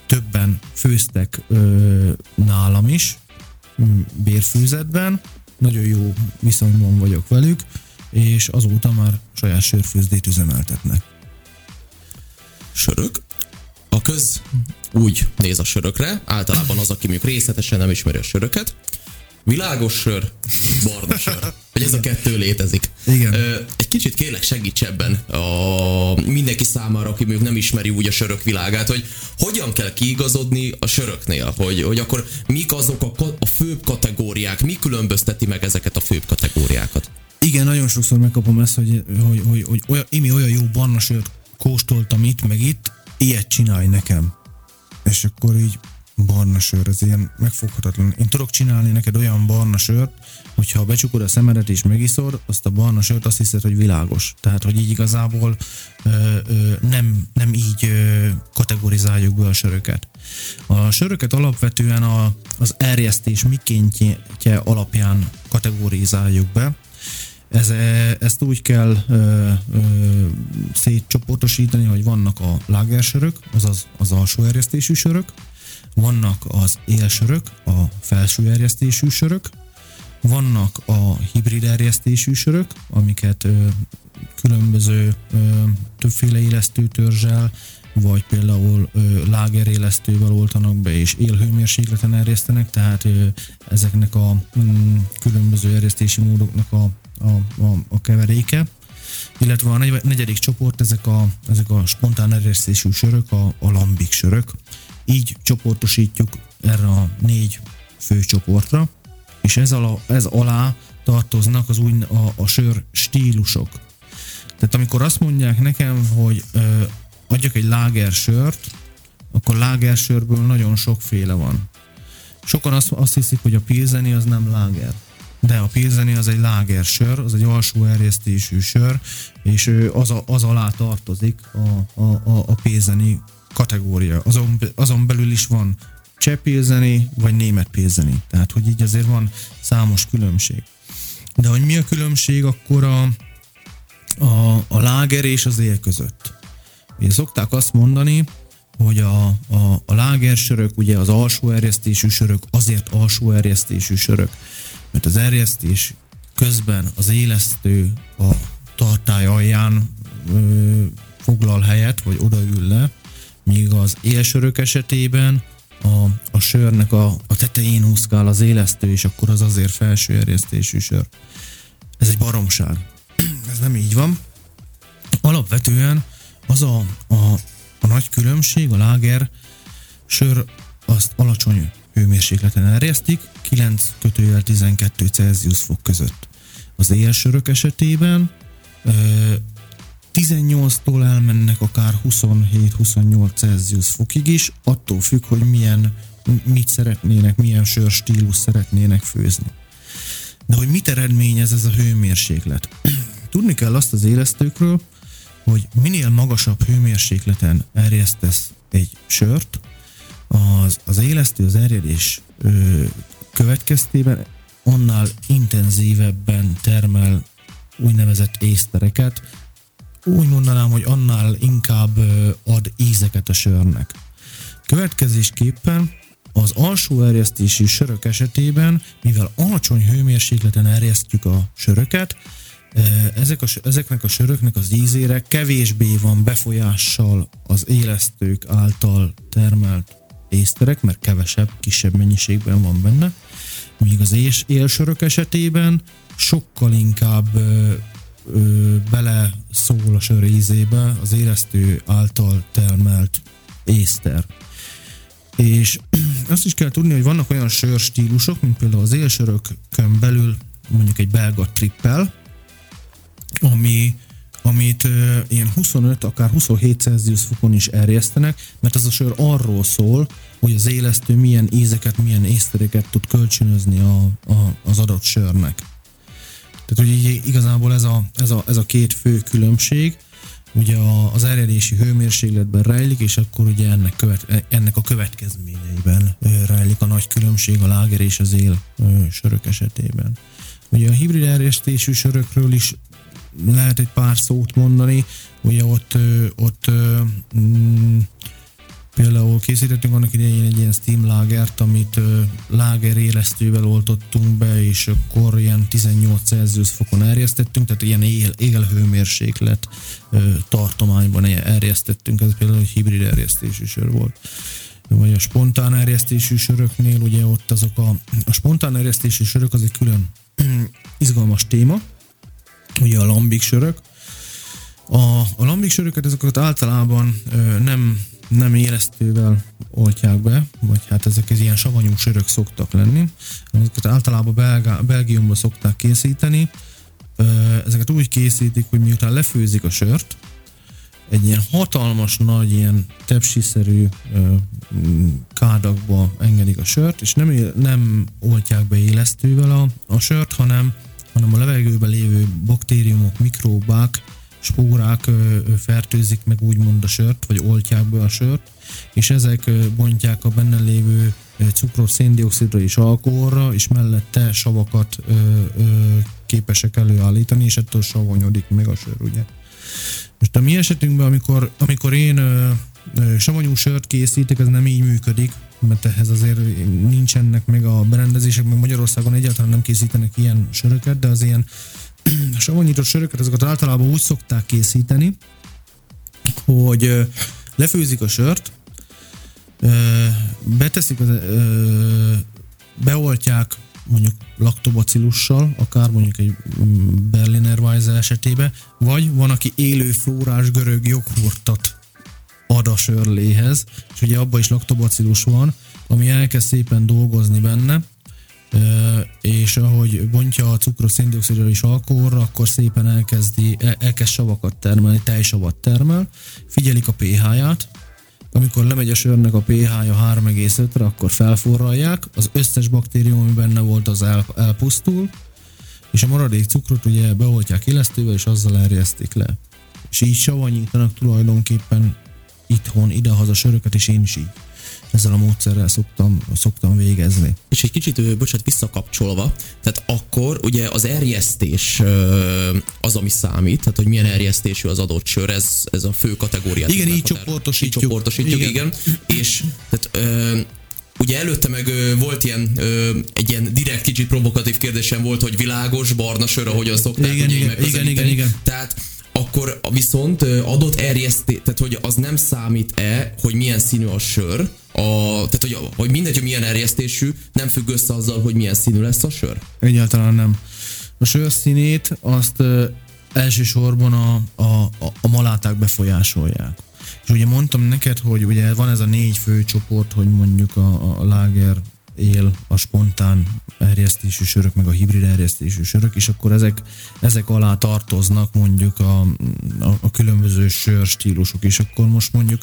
D: többen főztek ö, nálam is, bérfőzetben, nagyon jó viszonyban vagyok velük, és azóta már saját sörfőzdét üzemeltetnek.
C: sörök. A köz úgy néz a sörökre, általában az, aki mondjuk részletesen nem ismeri a söröket. Világos sör, barna sör. Hogy ez a kettő létezik.
D: Igen.
C: Egy kicsit kérlek segíts ebben a mindenki számára, aki mondjuk nem ismeri úgy a sörök világát, hogy hogyan kell kiigazodni a söröknél, hogy, hogy akkor mik azok a, a főbb kategóriák, mi különbözteti meg ezeket a főbb kategóriákat.
D: Igen, nagyon sokszor megkapom ezt, hogy, hogy, hogy, hogy olyan, Imi olyan jó barna sört kóstoltam itt, meg itt, ilyet csinálj nekem. És akkor így barna sör, ez ilyen megfoghatatlan. Én tudok csinálni neked olyan barna sört, hogyha becsukod a szemedet és megiszod, azt a barna sört azt hiszed, hogy világos. Tehát, hogy így igazából ö, ö, nem, nem így ö, kategorizáljuk be a söröket. A söröket alapvetően a, az erjesztés mikéntje alapján kategorizáljuk be. Ez, e, ezt úgy kell ö, ö, szétcsoportosítani, hogy vannak a lágersörök, azaz az alsó erjesztésű sörök, vannak az élsörök, a felső erjesztésű sörök, vannak a hibrid erjesztésű sörök, amiket ö, különböző ö, többféle élesztő törzsel, vagy például ö, lágerélesztővel oltanak be, és élhőmérsékleten erjesztenek, tehát ö, ezeknek a mm, különböző erjesztési módoknak a, a, a, a keveréke. Illetve a negy- negyedik csoport, ezek a, ezek a spontán erjesztésű sörök, a, a lambik sörök. Így csoportosítjuk erre a négy fő csoportra, és ez alá, ez alá tartoznak az új a, a sör stílusok. Tehát amikor azt mondják nekem, hogy ö, adjak egy lágersört, akkor lágersörből nagyon sokféle van. Sokan azt, azt hiszik, hogy a pilzeni az nem láger. De a pilzeni az egy lágersör, az egy alsó erjesztésű sör, és az, a, az alá tartozik a, a, a, a pilzeni kategória. Azon, azon belül is van cseh pilzeni, vagy német pilzeni. Tehát, hogy így azért van számos különbség. De hogy mi a különbség akkor a, a, a láger és az él között? Ugye szokták azt mondani, hogy a, a, a lágersörök, ugye az alsó erjesztésű sörök azért alsó erjesztésű sörök, mert az erjesztés közben az élesztő a tartály alján ö, foglal helyet, vagy odaül le, míg az élsörök esetében a, a sörnek a, a tetején úszkál az élesztő, és akkor az azért felső erjesztésű sör. Ez egy baromság. Ez nem így van. Alapvetően az a, a, a nagy különbség, a láger sör azt alacsony hőmérsékleten erjesztik, 9 kötőjel 12 Celsius fok között. Az élsörök esetében ö, 18-tól elmennek akár 27-28 Celsius fokig is, attól függ, hogy milyen, mit szeretnének, milyen sörstílus szeretnének főzni. De hogy mit eredményez ez a hőmérséklet? Tudni kell azt az élesztőkről, hogy minél magasabb hőmérsékleten erjesztesz egy sört, az, az élesztő az erjedés ö, következtében annál intenzívebben termel úgynevezett észtereket, úgy mondanám, hogy annál inkább ö, ad ízeket a sörnek. Következésképpen az alsó erjesztésű sörök esetében, mivel alacsony hőmérsékleten erjesztjük a söröket, ezek a, ezeknek a söröknek az ízére kevésbé van befolyással az élesztők által termelt észterek, mert kevesebb, kisebb mennyiségben van benne, míg az és élsörök esetében sokkal inkább ö, ö, bele szól a sör ízébe az élesztő által termelt észter. És azt is kell tudni, hogy vannak olyan sörstílusok, mint például az élsörökön belül mondjuk egy belga trippel, ami, amit ilyen 25, akár 27 Celsius fokon is erjesztenek, mert ez a sör arról szól, hogy az élesztő milyen ízeket, milyen észtereket tud kölcsönözni a, a, az adott sörnek. Tehát ugye igazából ez a, ez, a, ez a két fő különbség, ugye az erjedési hőmérsékletben rejlik, és akkor ugye ennek, követ, ennek a következményeiben rejlik a nagy különbség a láger és az él sörök esetében. Ugye a hibrid erjesztésű sörökről is lehet egy pár szót mondani, ugye ott, ott mm, Például készítettünk annak idején egy ilyen steam lágert, amit láger élesztővel oltottunk be, és akkor ilyen 18 Celsius fokon erjesztettünk, tehát ilyen él, élhőmérséklet tartományban erjesztettünk, ez például egy hibrid erjesztésű sör volt. Vagy a spontán erjesztésű söröknél, ugye ott azok a, a spontán erjesztésű sörök az egy külön izgalmas téma, ugye a lambik sörök, a, a lambik söröket ezeket általában ö, nem, nem élesztővel oltják be, vagy hát ezek az ilyen savanyú sörök szoktak lenni. Ezeket általában Belgá, Belgiumban szokták készíteni. Ö, ezeket úgy készítik, hogy miután lefőzik a sört, egy ilyen hatalmas nagy, ilyen tepsiszerű ö, kádakba engedik a sört, és nem, nem oltják be élesztővel a, a sört, hanem, hanem a levegőben lévő baktériumok, mikróbák, spórák fertőzik meg úgymond a sört, vagy oltják be a sört, és ezek bontják a benne lévő ö, cukrot, széndiokszidra és alkoholra, és mellette savakat képesek előállítani, és ettől savonyodik meg a sör, ugye. Most a mi esetünkben, amikor, amikor én savanyú sört készítek, ez nem így működik, mert ehhez azért nincsenek meg a berendezések, meg Magyarországon egyáltalán nem készítenek ilyen söröket, de az ilyen savanyított söröket, azokat általában úgy szokták készíteni, hogy lefőzik a sört, beteszik, beoltják mondjuk laktobacillussal, akár mondjuk egy mm, Berliner Weisse esetében, vagy van, aki élő flórás görög joghurtot ad a sörléhez, és ugye abban is laktobacillus van, ami elkezd szépen dolgozni benne, és ahogy bontja a cukrot széndiokszidra és alkoholra, akkor szépen elkezdi, el- elkezd savakat termelni, tejsavat termel, figyelik a pH-ját, amikor lemegy a sörnek a pH-ja 3,5-re, akkor felforralják, az összes baktérium, ami benne volt, az el, elpusztul, és a maradék cukrot ugye beoltják élesztővel, és azzal erjesztik le. És így savanyítanak tulajdonképpen itthon, idehaza söröket, és én is így ezzel a módszerrel szoktam, szoktam végezni.
C: És egy kicsit, bocsánat, visszakapcsolva, tehát akkor ugye az erjesztés az, ami számít, tehát hogy milyen erjesztésű az adott sör, ez, ez a fő kategóriát.
D: Igen, így
C: meghatározza.
D: csoportosítjuk.
C: Így csoportosítjuk, igen.
D: Igen.
C: És tehát Ugye előtte meg ö, volt ilyen, ö, egy ilyen direkt kicsit provokatív kérdésem volt, hogy világos, barna sör, ahogyan szokták
D: Igen,
C: ugye
D: igen, igen, igen, igen.
C: Tehát akkor viszont adott erjesztés, tehát hogy az nem számít-e, hogy milyen színű a sör, a, tehát hogy, hogy mindegy, hogy milyen erjesztésű, nem függ össze azzal, hogy milyen színű lesz a sör.
D: Egyáltalán nem. A sör színét azt ö, elsősorban a, a, a maláták befolyásolják. És ugye mondtam neked, hogy ugye van ez a négy fő csoport, hogy mondjuk a, a láger, él, a spontán erjesztésű sörök, meg a hibrid erjesztésű sörök, és akkor ezek, ezek alá tartoznak mondjuk a, a, a különböző sörstílusok, és akkor most mondjuk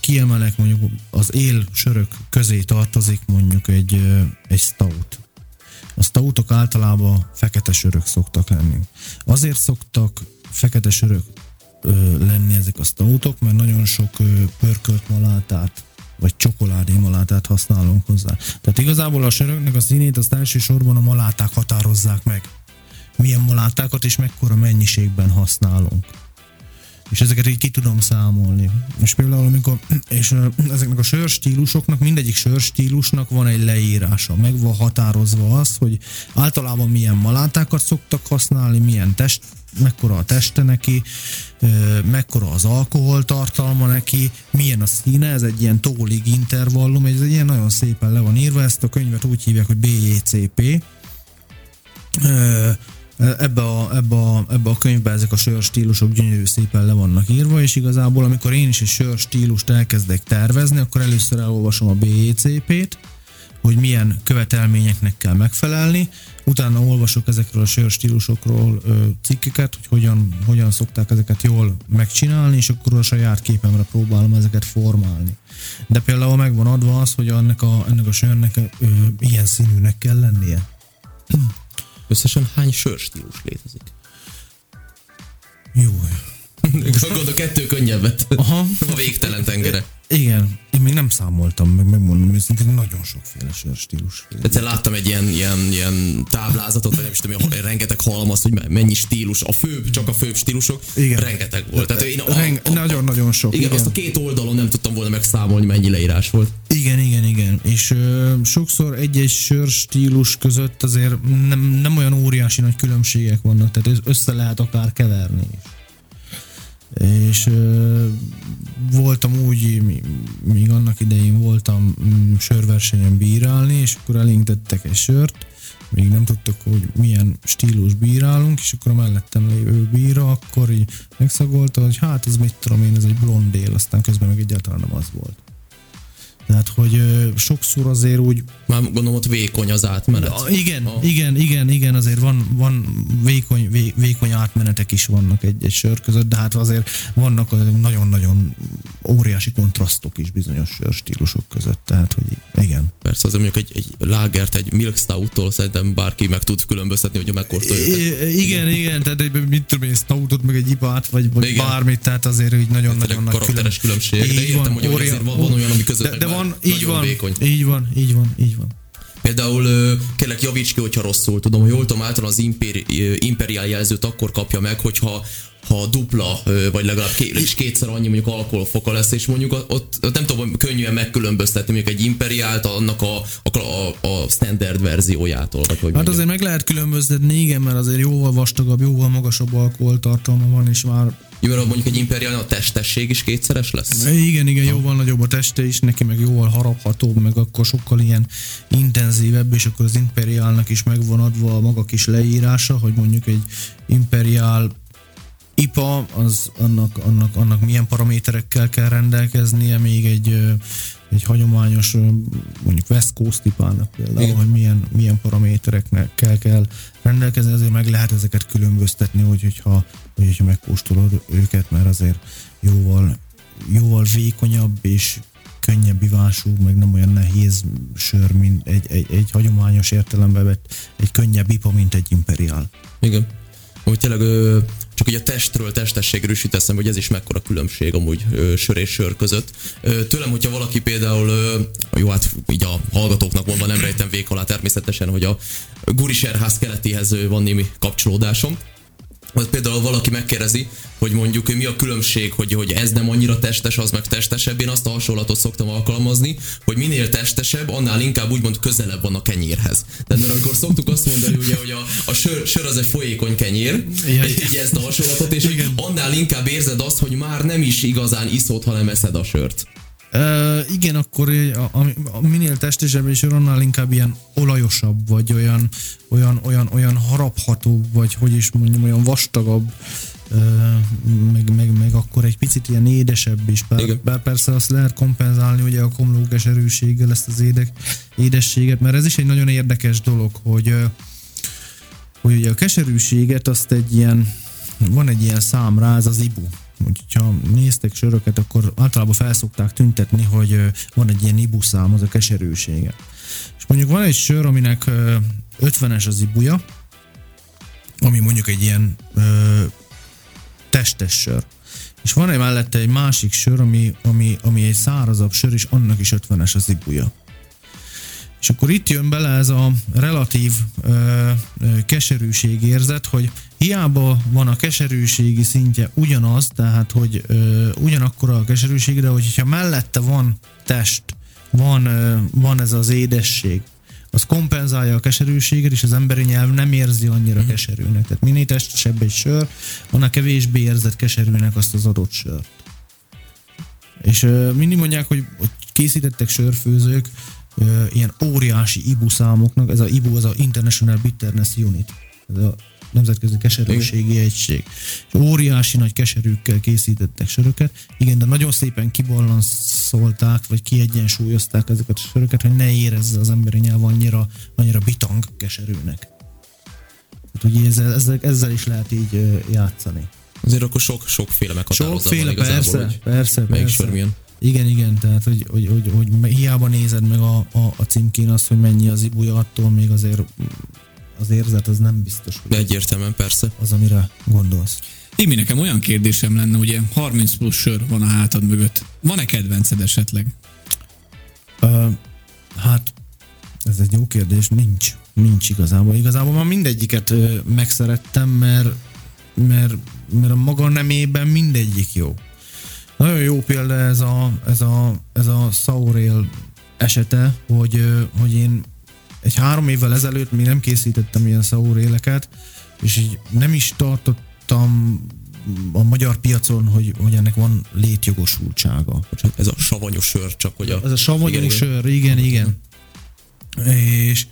D: kiemelek mondjuk az él sörök közé tartozik mondjuk egy, egy stout. A stoutok általában fekete sörök szoktak lenni. Azért szoktak fekete sörök lenni ezek a stoutok, mert nagyon sok pörkölt malátát vagy csokoládé malátát használunk hozzá. Tehát igazából a söröknek a színét azt elsősorban a maláták határozzák meg. Milyen malátákat és mekkora mennyiségben használunk és ezeket így ki tudom számolni. És például amikor, és ezeknek a sörstílusoknak, mindegyik sörstílusnak van egy leírása, meg van határozva az, hogy általában milyen malátákat szoktak használni, milyen test, mekkora a teste neki, mekkora az alkoholtartalma neki, milyen a színe, ez egy ilyen tólig intervallum, ez egy ilyen nagyon szépen le van írva, ezt a könyvet úgy hívják, hogy BJCP, ebbe a, ebbe, a, ebbe a könyvbe ezek a sörstílusok gyönyörű szépen le vannak írva, és igazából amikor én is egy sörstílust elkezdek tervezni, akkor először elolvasom a BECP-t, hogy milyen követelményeknek kell megfelelni, utána olvasok ezekről a sörstílusokról ö, cikkeket, hogy hogyan, hogyan szokták ezeket jól megcsinálni, és akkor a saját képemre próbálom ezeket formálni. De például megvan adva az, hogy ennek a, ennek a sörnek ö, ilyen színűnek kell lennie.
C: Összesen hány sörstílus létezik?
D: Jó.
C: Gondolom kettő könnyebbet.
D: Aha.
C: A végtelen tengere.
D: Igen, én még nem számoltam meg, megmondom őszintén, nagyon sokféle sörstílus.
C: Egyszer láttam egy ilyen, ilyen, ilyen táblázatot, vagy nem is tudom, rengeteg halmaz, hogy mennyi stílus, a főbb, csak a főbb stílusok,
D: Igen.
C: rengeteg volt. Tehát én
D: nagyon-nagyon sok,
C: Igen,
D: igen.
C: azt a két oldalon nem tudtam volna megszámolni, mennyi leírás volt.
D: Igen, igen, igen. És ö, sokszor egy-egy sörstílus között azért nem, nem olyan óriási nagy különbségek vannak, tehát össze lehet akár keverni is. És voltam úgy, még annak idején voltam mm, sörversenyen bírálni, és akkor elénk tettek egy sört, még nem tudtuk, hogy milyen stílus bírálunk, és akkor a mellettem lévő bíra akkor így megszagolta, hogy hát ez mit tudom én, ez egy blondél, aztán közben meg egyáltalán nem az volt. Tehát, hogy ö, sokszor azért úgy
C: Már gondolom ott vékony az átmenet.
D: a, igen,
C: A-
D: igen, igen, igen, azért van, van vékony, vé, vékony átmenetek is vannak egy, egy sör között, de hát azért vannak nagyon-nagyon óriási kontrasztok is bizonyos sörstílusok között, tehát hogy igen.
C: Persze, azért mondjuk egy, egy lágert, egy milk stouttól szerintem bárki meg tud különböztetni, hogyha megkóstolja. őket.
D: I- igen, igen, tehát egy, mit tudom én, stoutot, meg egy ipát, vagy, vagy
C: Igen.
D: bármit, tehát azért így nagyon-nagyon nagy
C: karakteres különbség, de értem, hogy- hogy azért van- olyan, ami között
D: de, van, így van,
C: vékony.
D: így van, így van, így van.
C: Például kérlek javíts ki, hogyha rosszul tudom, hogy jól tudom, általában az imperi, ö, imperial jelzőt akkor kapja meg, hogyha ha dupla, vagy legalább ké, és kétszer annyi mondjuk alkoholfoka lesz, és mondjuk ott, ott nem tudom könnyűen megkülönböztetni mondjuk egy imperiált annak a, a, a, a standard verziójától, vagy hogy
D: Hát
C: mondjam.
D: azért meg lehet különböztetni, igen, mert azért jóval vastagabb, jóval magasabb alkoholtartalma van, és már
C: Jó, mondjuk egy imperial a testesség is kétszeres lesz?
D: Igen, igen, jóval nagyobb a teste is, neki meg jóval haraphatóbb, meg akkor sokkal ilyen intenzívebb, és akkor az imperiálnak is megvan adva a maga kis leírása, hogy mondjuk egy imperiál IPA, az annak, annak, annak milyen paraméterekkel kell rendelkeznie, még egy, egy hagyományos, mondjuk West Coast IPA-nak például,
C: Igen.
D: hogy milyen, milyen paramétereknek kell, kell rendelkezni, azért meg lehet ezeket különböztetni, hogy, hogyha, hogy, hogyha megkóstolod őket, mert azért jóval, jóval vékonyabb és könnyebb ivású, meg nem olyan nehéz sör, mint egy, egy, egy hagyományos értelembe vett, egy könnyebb IPA, mint egy imperial.
C: Igen. Úgy tényleg csak ugye a testről, testességről is jut hogy ez is mekkora különbség amúgy sör és sör között. Tőlem, hogyha valaki például, jó hát így a hallgatóknak mondva nem rejtem vék alá természetesen, hogy a Guriserház keletéhez ö, van némi kapcsolódásom. Vagy például valaki megkérdezi, hogy mondjuk mi a különbség, hogy, hogy ez nem annyira testes, az meg testesebb. Én azt a hasonlatot szoktam alkalmazni, hogy minél testesebb, annál inkább úgymond közelebb van a kenyérhez. Tehát mert amikor szoktuk azt mondani, ugye, hogy a, a sör, sör az egy folyékony kenyér,
D: Igen.
C: így ezt a hasonlatot, és hogy annál inkább érzed azt, hogy már nem is igazán iszod, hanem eszed a sört.
D: Uh, igen, akkor a, a, a minél testesebb és annál inkább ilyen olajosabb, vagy olyan, olyan, olyan, olyan haraphatóbb, vagy hogy is mondjam, olyan vastagabb, uh, meg, meg, meg, akkor egy picit ilyen édesebb is. Bár,
C: Igen.
D: bár persze azt lehet kompenzálni ugye a komlókes erősséggel ezt az édek, édességet, mert ez is egy nagyon érdekes dolog, hogy hogy ugye a keserűséget azt egy ilyen, van egy ilyen szám rá, ez az ibu. Hogyha néztek söröket, akkor általában felszokták tüntetni, hogy van egy ilyen ibu szám, az a keserűsége. És mondjuk van egy sör, aminek ö, 50-es az ibuja, ami mondjuk egy ilyen ö, testes sör. És van egy mellette egy másik sör, ami, ami, ami egy szárazabb sör, és annak is 50-es az ibuja. És akkor itt jön bele ez a relatív ö, ö, keserűségérzet, hogy hiába van a keserűségi szintje ugyanaz, tehát hogy ö, ugyanakkor a keserűség, de hogyha mellette van test, van, ö, van ez az édesség, az kompenzálja a keserűséget, és az emberi nyelv nem érzi annyira keserűnek. Tehát minél testesebb egy sör, annál kevésbé érzed keserűnek azt az adott sört. És ö, mindig mondják, hogy, hogy készítettek sörfőzők ö, ilyen óriási IBU számoknak, ez a IBU az a International Bitterness Unit, ez a nemzetközi keserűségi egység. És óriási nagy keserűkkel készítettek söröket, igen, de nagyon szépen kibalanszolták, vagy kiegyensúlyozták ezeket a söröket, hogy ne érezze az emberi nyelv annyira, annyira bitang keserűnek. Tehát ugye ezzel, ezzel, ezzel is lehet így játszani.
C: Azért akkor sok, sokféle meghatározza
D: Sokféle,
C: van igazából,
D: persze,
C: hogy
D: persze,
C: melyik
D: persze.
C: sör milyen.
D: Igen, igen, tehát hogy, hogy, hogy, hogy hiába nézed meg a, a, a címkén azt, hogy mennyi az ibuja, attól még azért az érzet az nem biztos, hogy
C: De egyértelműen persze.
D: az, amire gondolsz.
E: Imi, nekem olyan kérdésem lenne, ugye 30 plusz sör van a hátad mögött. Van-e kedvenced esetleg?
D: Ö, hát ez egy jó kérdés, nincs. Nincs igazából. Igazából már mindegyiket ö, megszerettem, mert, mert, mert a maga nemében mindegyik jó. Nagyon jó példa ez a, ez a, ez a Saurel esete, hogy, hogy én egy három évvel ezelőtt még nem készítettem ilyen Sauréleket, és így nem is tartottam a magyar piacon, hogy, hogy ennek van létjogosultsága.
C: Ez a savanyos sör, csak hogy a...
D: Ez a savanyú
C: igen, igen.
D: sör, igen, igen. És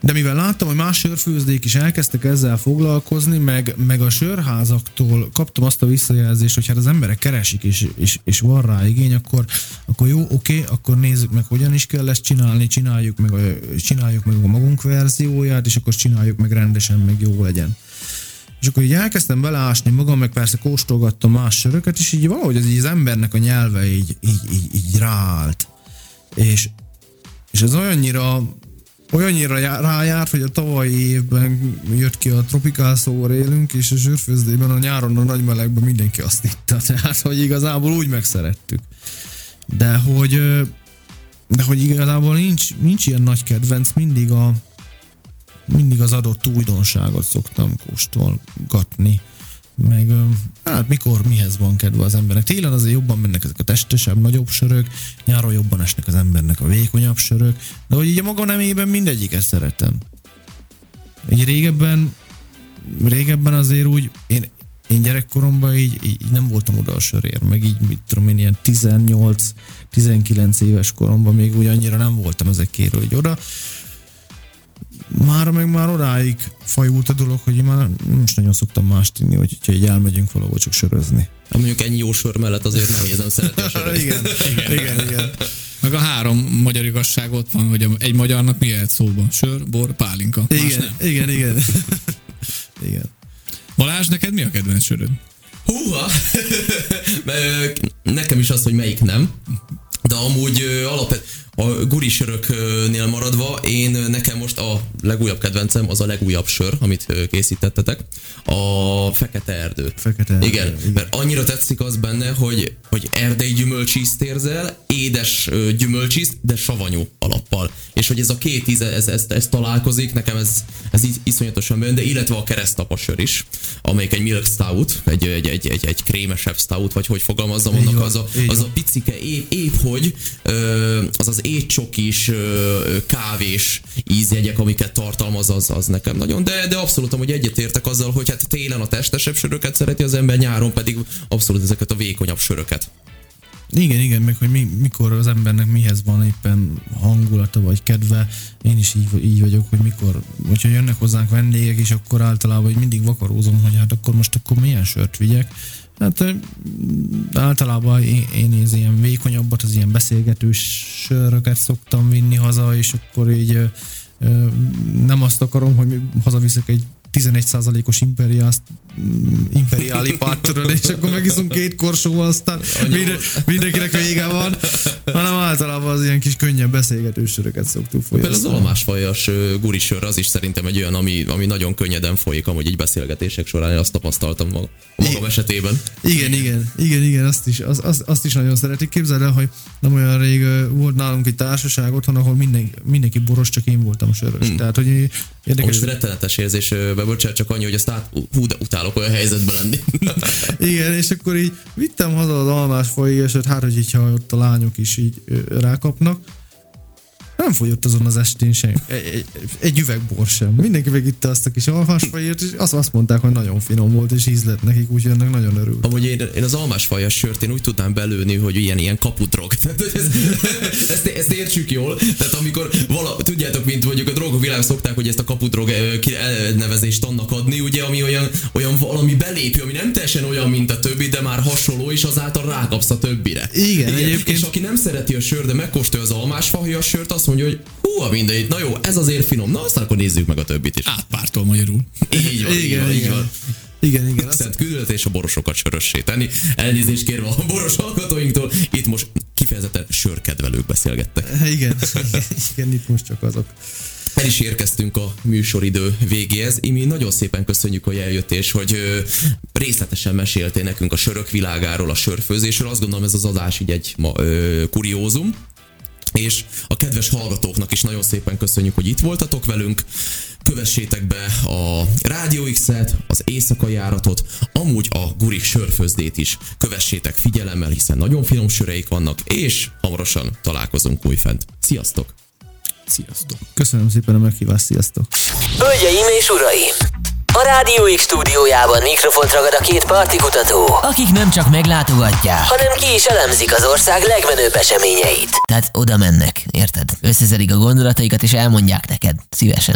D: de mivel láttam, hogy más sörfőzdék is elkezdtek ezzel foglalkozni, meg, meg a sörházaktól kaptam azt a visszajelzést, hogy hát az emberek keresik, és, és, és van rá igény, akkor, akkor jó, oké, akkor nézzük meg, hogyan is kell ezt csinálni, csináljuk meg, a, csináljuk meg a magunk verzióját, és akkor csináljuk meg rendesen, meg jó legyen. És akkor így elkezdtem beleásni magam, meg persze kóstolgattam más söröket, és így valahogy az, így az embernek a nyelve így, így, így, így ráállt. És, és ez olyannyira olyannyira já- rájárt, hogy a tavalyi évben jött ki a Tropical Sour élünk, és a sörfőzdében a nyáron a nagy melegben mindenki azt itta. Tehát, hogy igazából úgy megszerettük. De hogy de hogy igazából nincs, nincs ilyen nagy kedvenc, mindig a mindig az adott újdonságot szoktam kóstolgatni. Meg hát mikor mihez van kedve az embernek. Télen azért jobban mennek ezek a testesebb, nagyobb sörök, nyáron jobban esnek az embernek a vékonyabb sörök, de hogy így a maga nemében mindegyiket szeretem. Egy régebben, régebben azért úgy, én, én gyerekkoromban így, így nem voltam oda a sörér, meg így, mit tudom én, ilyen 18-19 éves koromban még úgy annyira nem voltam ezekért, hogy oda. Már meg már odáig fajult a dolog, hogy én már nem is nagyon szoktam mást inni, hogy ha így elmegyünk valahol csak sörözni.
C: Hát mondjuk ennyi jó sör mellett azért nem érzem szeretni a söröt.
D: igen, igen, igen, igen.
E: Meg a három magyar igazság ott van, hogy egy magyarnak mi lehet szóba? Sör, bor, pálinka. Más
D: Igen,
E: nem.
D: igen, igen. igen.
E: Balázs, neked mi a kedvenc söröd?
C: Húha! Nekem is az, hogy melyik nem. De amúgy ö, alapvet, a gurisöröknél maradva, én nekem most a legújabb kedvencem az a legújabb sör, amit készítettetek. A Fekete Erdő.
D: Fekete Erdő,
C: Igen,
D: igen.
C: mert annyira tetszik az benne, hogy, hogy erdei gyümölcsízt érzel, édes gyümölcsízt, de savanyú alappal. És hogy ez a két íze, ez, ez, ez találkozik, nekem ez, ez is- iszonyatosan benne, de illetve a keresztapa sör is, amelyik egy milk stout, egy, egy, egy, egy, egy krémesebb stout, vagy hogy fogalmazzam, annak az a, az a picike, épp, épp hogy ö, az az étcsokis, kávés ízjegyek, amiket tartalmaz, az, az nekem nagyon, de, de abszolút hogy egyetértek azzal, hogy hát télen a testesebb söröket szereti az ember, nyáron pedig abszolút ezeket a vékonyabb söröket.
D: Igen, igen, meg hogy mi, mikor az embernek mihez van éppen hangulata vagy kedve, én is így, így vagyok, hogy mikor, hogyha jönnek hozzánk vendégek, és akkor általában hogy mindig vakarózom, hogy hát akkor most akkor milyen sört vigyek. Hát általában én, én ilyen vékonyabbat, az ilyen beszélgetős söröket szoktam vinni haza, és akkor így nem azt akarom, hogy hazaviszek egy 11%-os imperiást, imperiáli pártöröd, és akkor megiszunk két korsóval, aztán minden, mindenkinek vége van, hanem általában az ilyen kis könnyebb beszélgetős söröket szoktuk
C: Például az almásfajas gurisör, az is szerintem egy olyan, ami, ami nagyon könnyeden folyik, amúgy így beszélgetések során, én azt tapasztaltam maga- magam esetében.
D: Igen, igen, igen, igen, azt is, az, az, azt is nagyon szeretik. Képzeld el, hogy nem olyan rég volt nálunk egy társaság otthon, ahol minden, mindenki boros, csak én voltam sörös. Hmm. Tehát, hogy érdekes.
C: Most rettenetes érzés, ö, bebocsát, csak annyi, hogy azt át, hú, de utálok olyan helyzetben lenni.
D: Igen, és akkor így vittem haza az almás folyégeset, hát, hogy így, ha ott a lányok is így rákapnak. Nem fogyott azon az estén sem. Egy, egy, egy üveg bor sem. Mindenki megitte azt a kis almás folyét, és azt, azt mondták, hogy nagyon finom volt, és íz lett nekik, úgyhogy ennek nagyon örült.
C: Amúgy én, én az almásfajas sört én úgy tudnám belőni, hogy ilyen, ilyen kapudrog. Tehát, hogy ez, ezt, ezt, értsük jól. Tehát amikor vala, tudjátok, mint mondjuk a drogok világ szokták, hogy ezt a ki- elnevezést annak adni, ugye, ami olyan, olyan valami belépő, ami nem teljesen olyan, mint a többi, de már hasonló, és azáltal rákapsz a többire.
D: Igen, egyébként-
C: És aki nem szereti a sör, de megkóstolja az almásfajas sört, azt mondja, hogy hú, a mindegy, na jó, ez azért finom, na aztán akkor nézzük meg a többit is.
E: Átpártól magyarul.
C: Így van, így
D: igen,
C: így
D: igen.
C: van.
D: Igen, igen. Azt,
C: Szent küldött és a borosokat sörössé tenni. Elnézést kérve a boros hallgatóinktól, itt most kifejezetten sörkedvelők beszélgettek.
D: igen, igen, itt most csak azok.
C: El is érkeztünk a műsoridő végéhez. Imi, nagyon szépen köszönjük, hogy eljöttél, és hogy részletesen meséltél nekünk a sörök világáról, a sörfőzésről. Azt gondolom ez az adás így egy ma, ö, kuriózum. És a kedves hallgatóknak is nagyon szépen köszönjük, hogy itt voltatok velünk. Kövessétek be a Rádió X-et, az éjszakai járatot, amúgy a Gurik sörfőzdét is kövessétek figyelemmel, hiszen nagyon finom söreik vannak, és hamarosan találkozunk újfent. Sziasztok!
E: Sziasztok.
D: Köszönöm szépen a meghívást, sziasztok!
A: Hölgyeim és uraim! A Rádió X stúdiójában mikrofont ragad a két partikutató,
B: Akik nem csak meglátogatják,
A: hanem ki is elemzik az ország legmenőbb eseményeit.
B: tehát oda mennek, érted? Összeszedik a gondolataikat és elmondják neked, szívesen.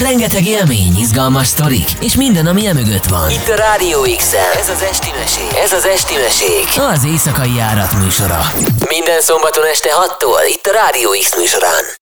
B: Rengeteg élmény, izgalmas sztorik, és minden, ami emögött van.
A: Itt a Rádió x Ez az Esti Mesék. Ez az Esti Mesék.
B: Az éjszakai járat műsora.
A: Minden szombaton este 6-tól itt a Rádió X műsorán.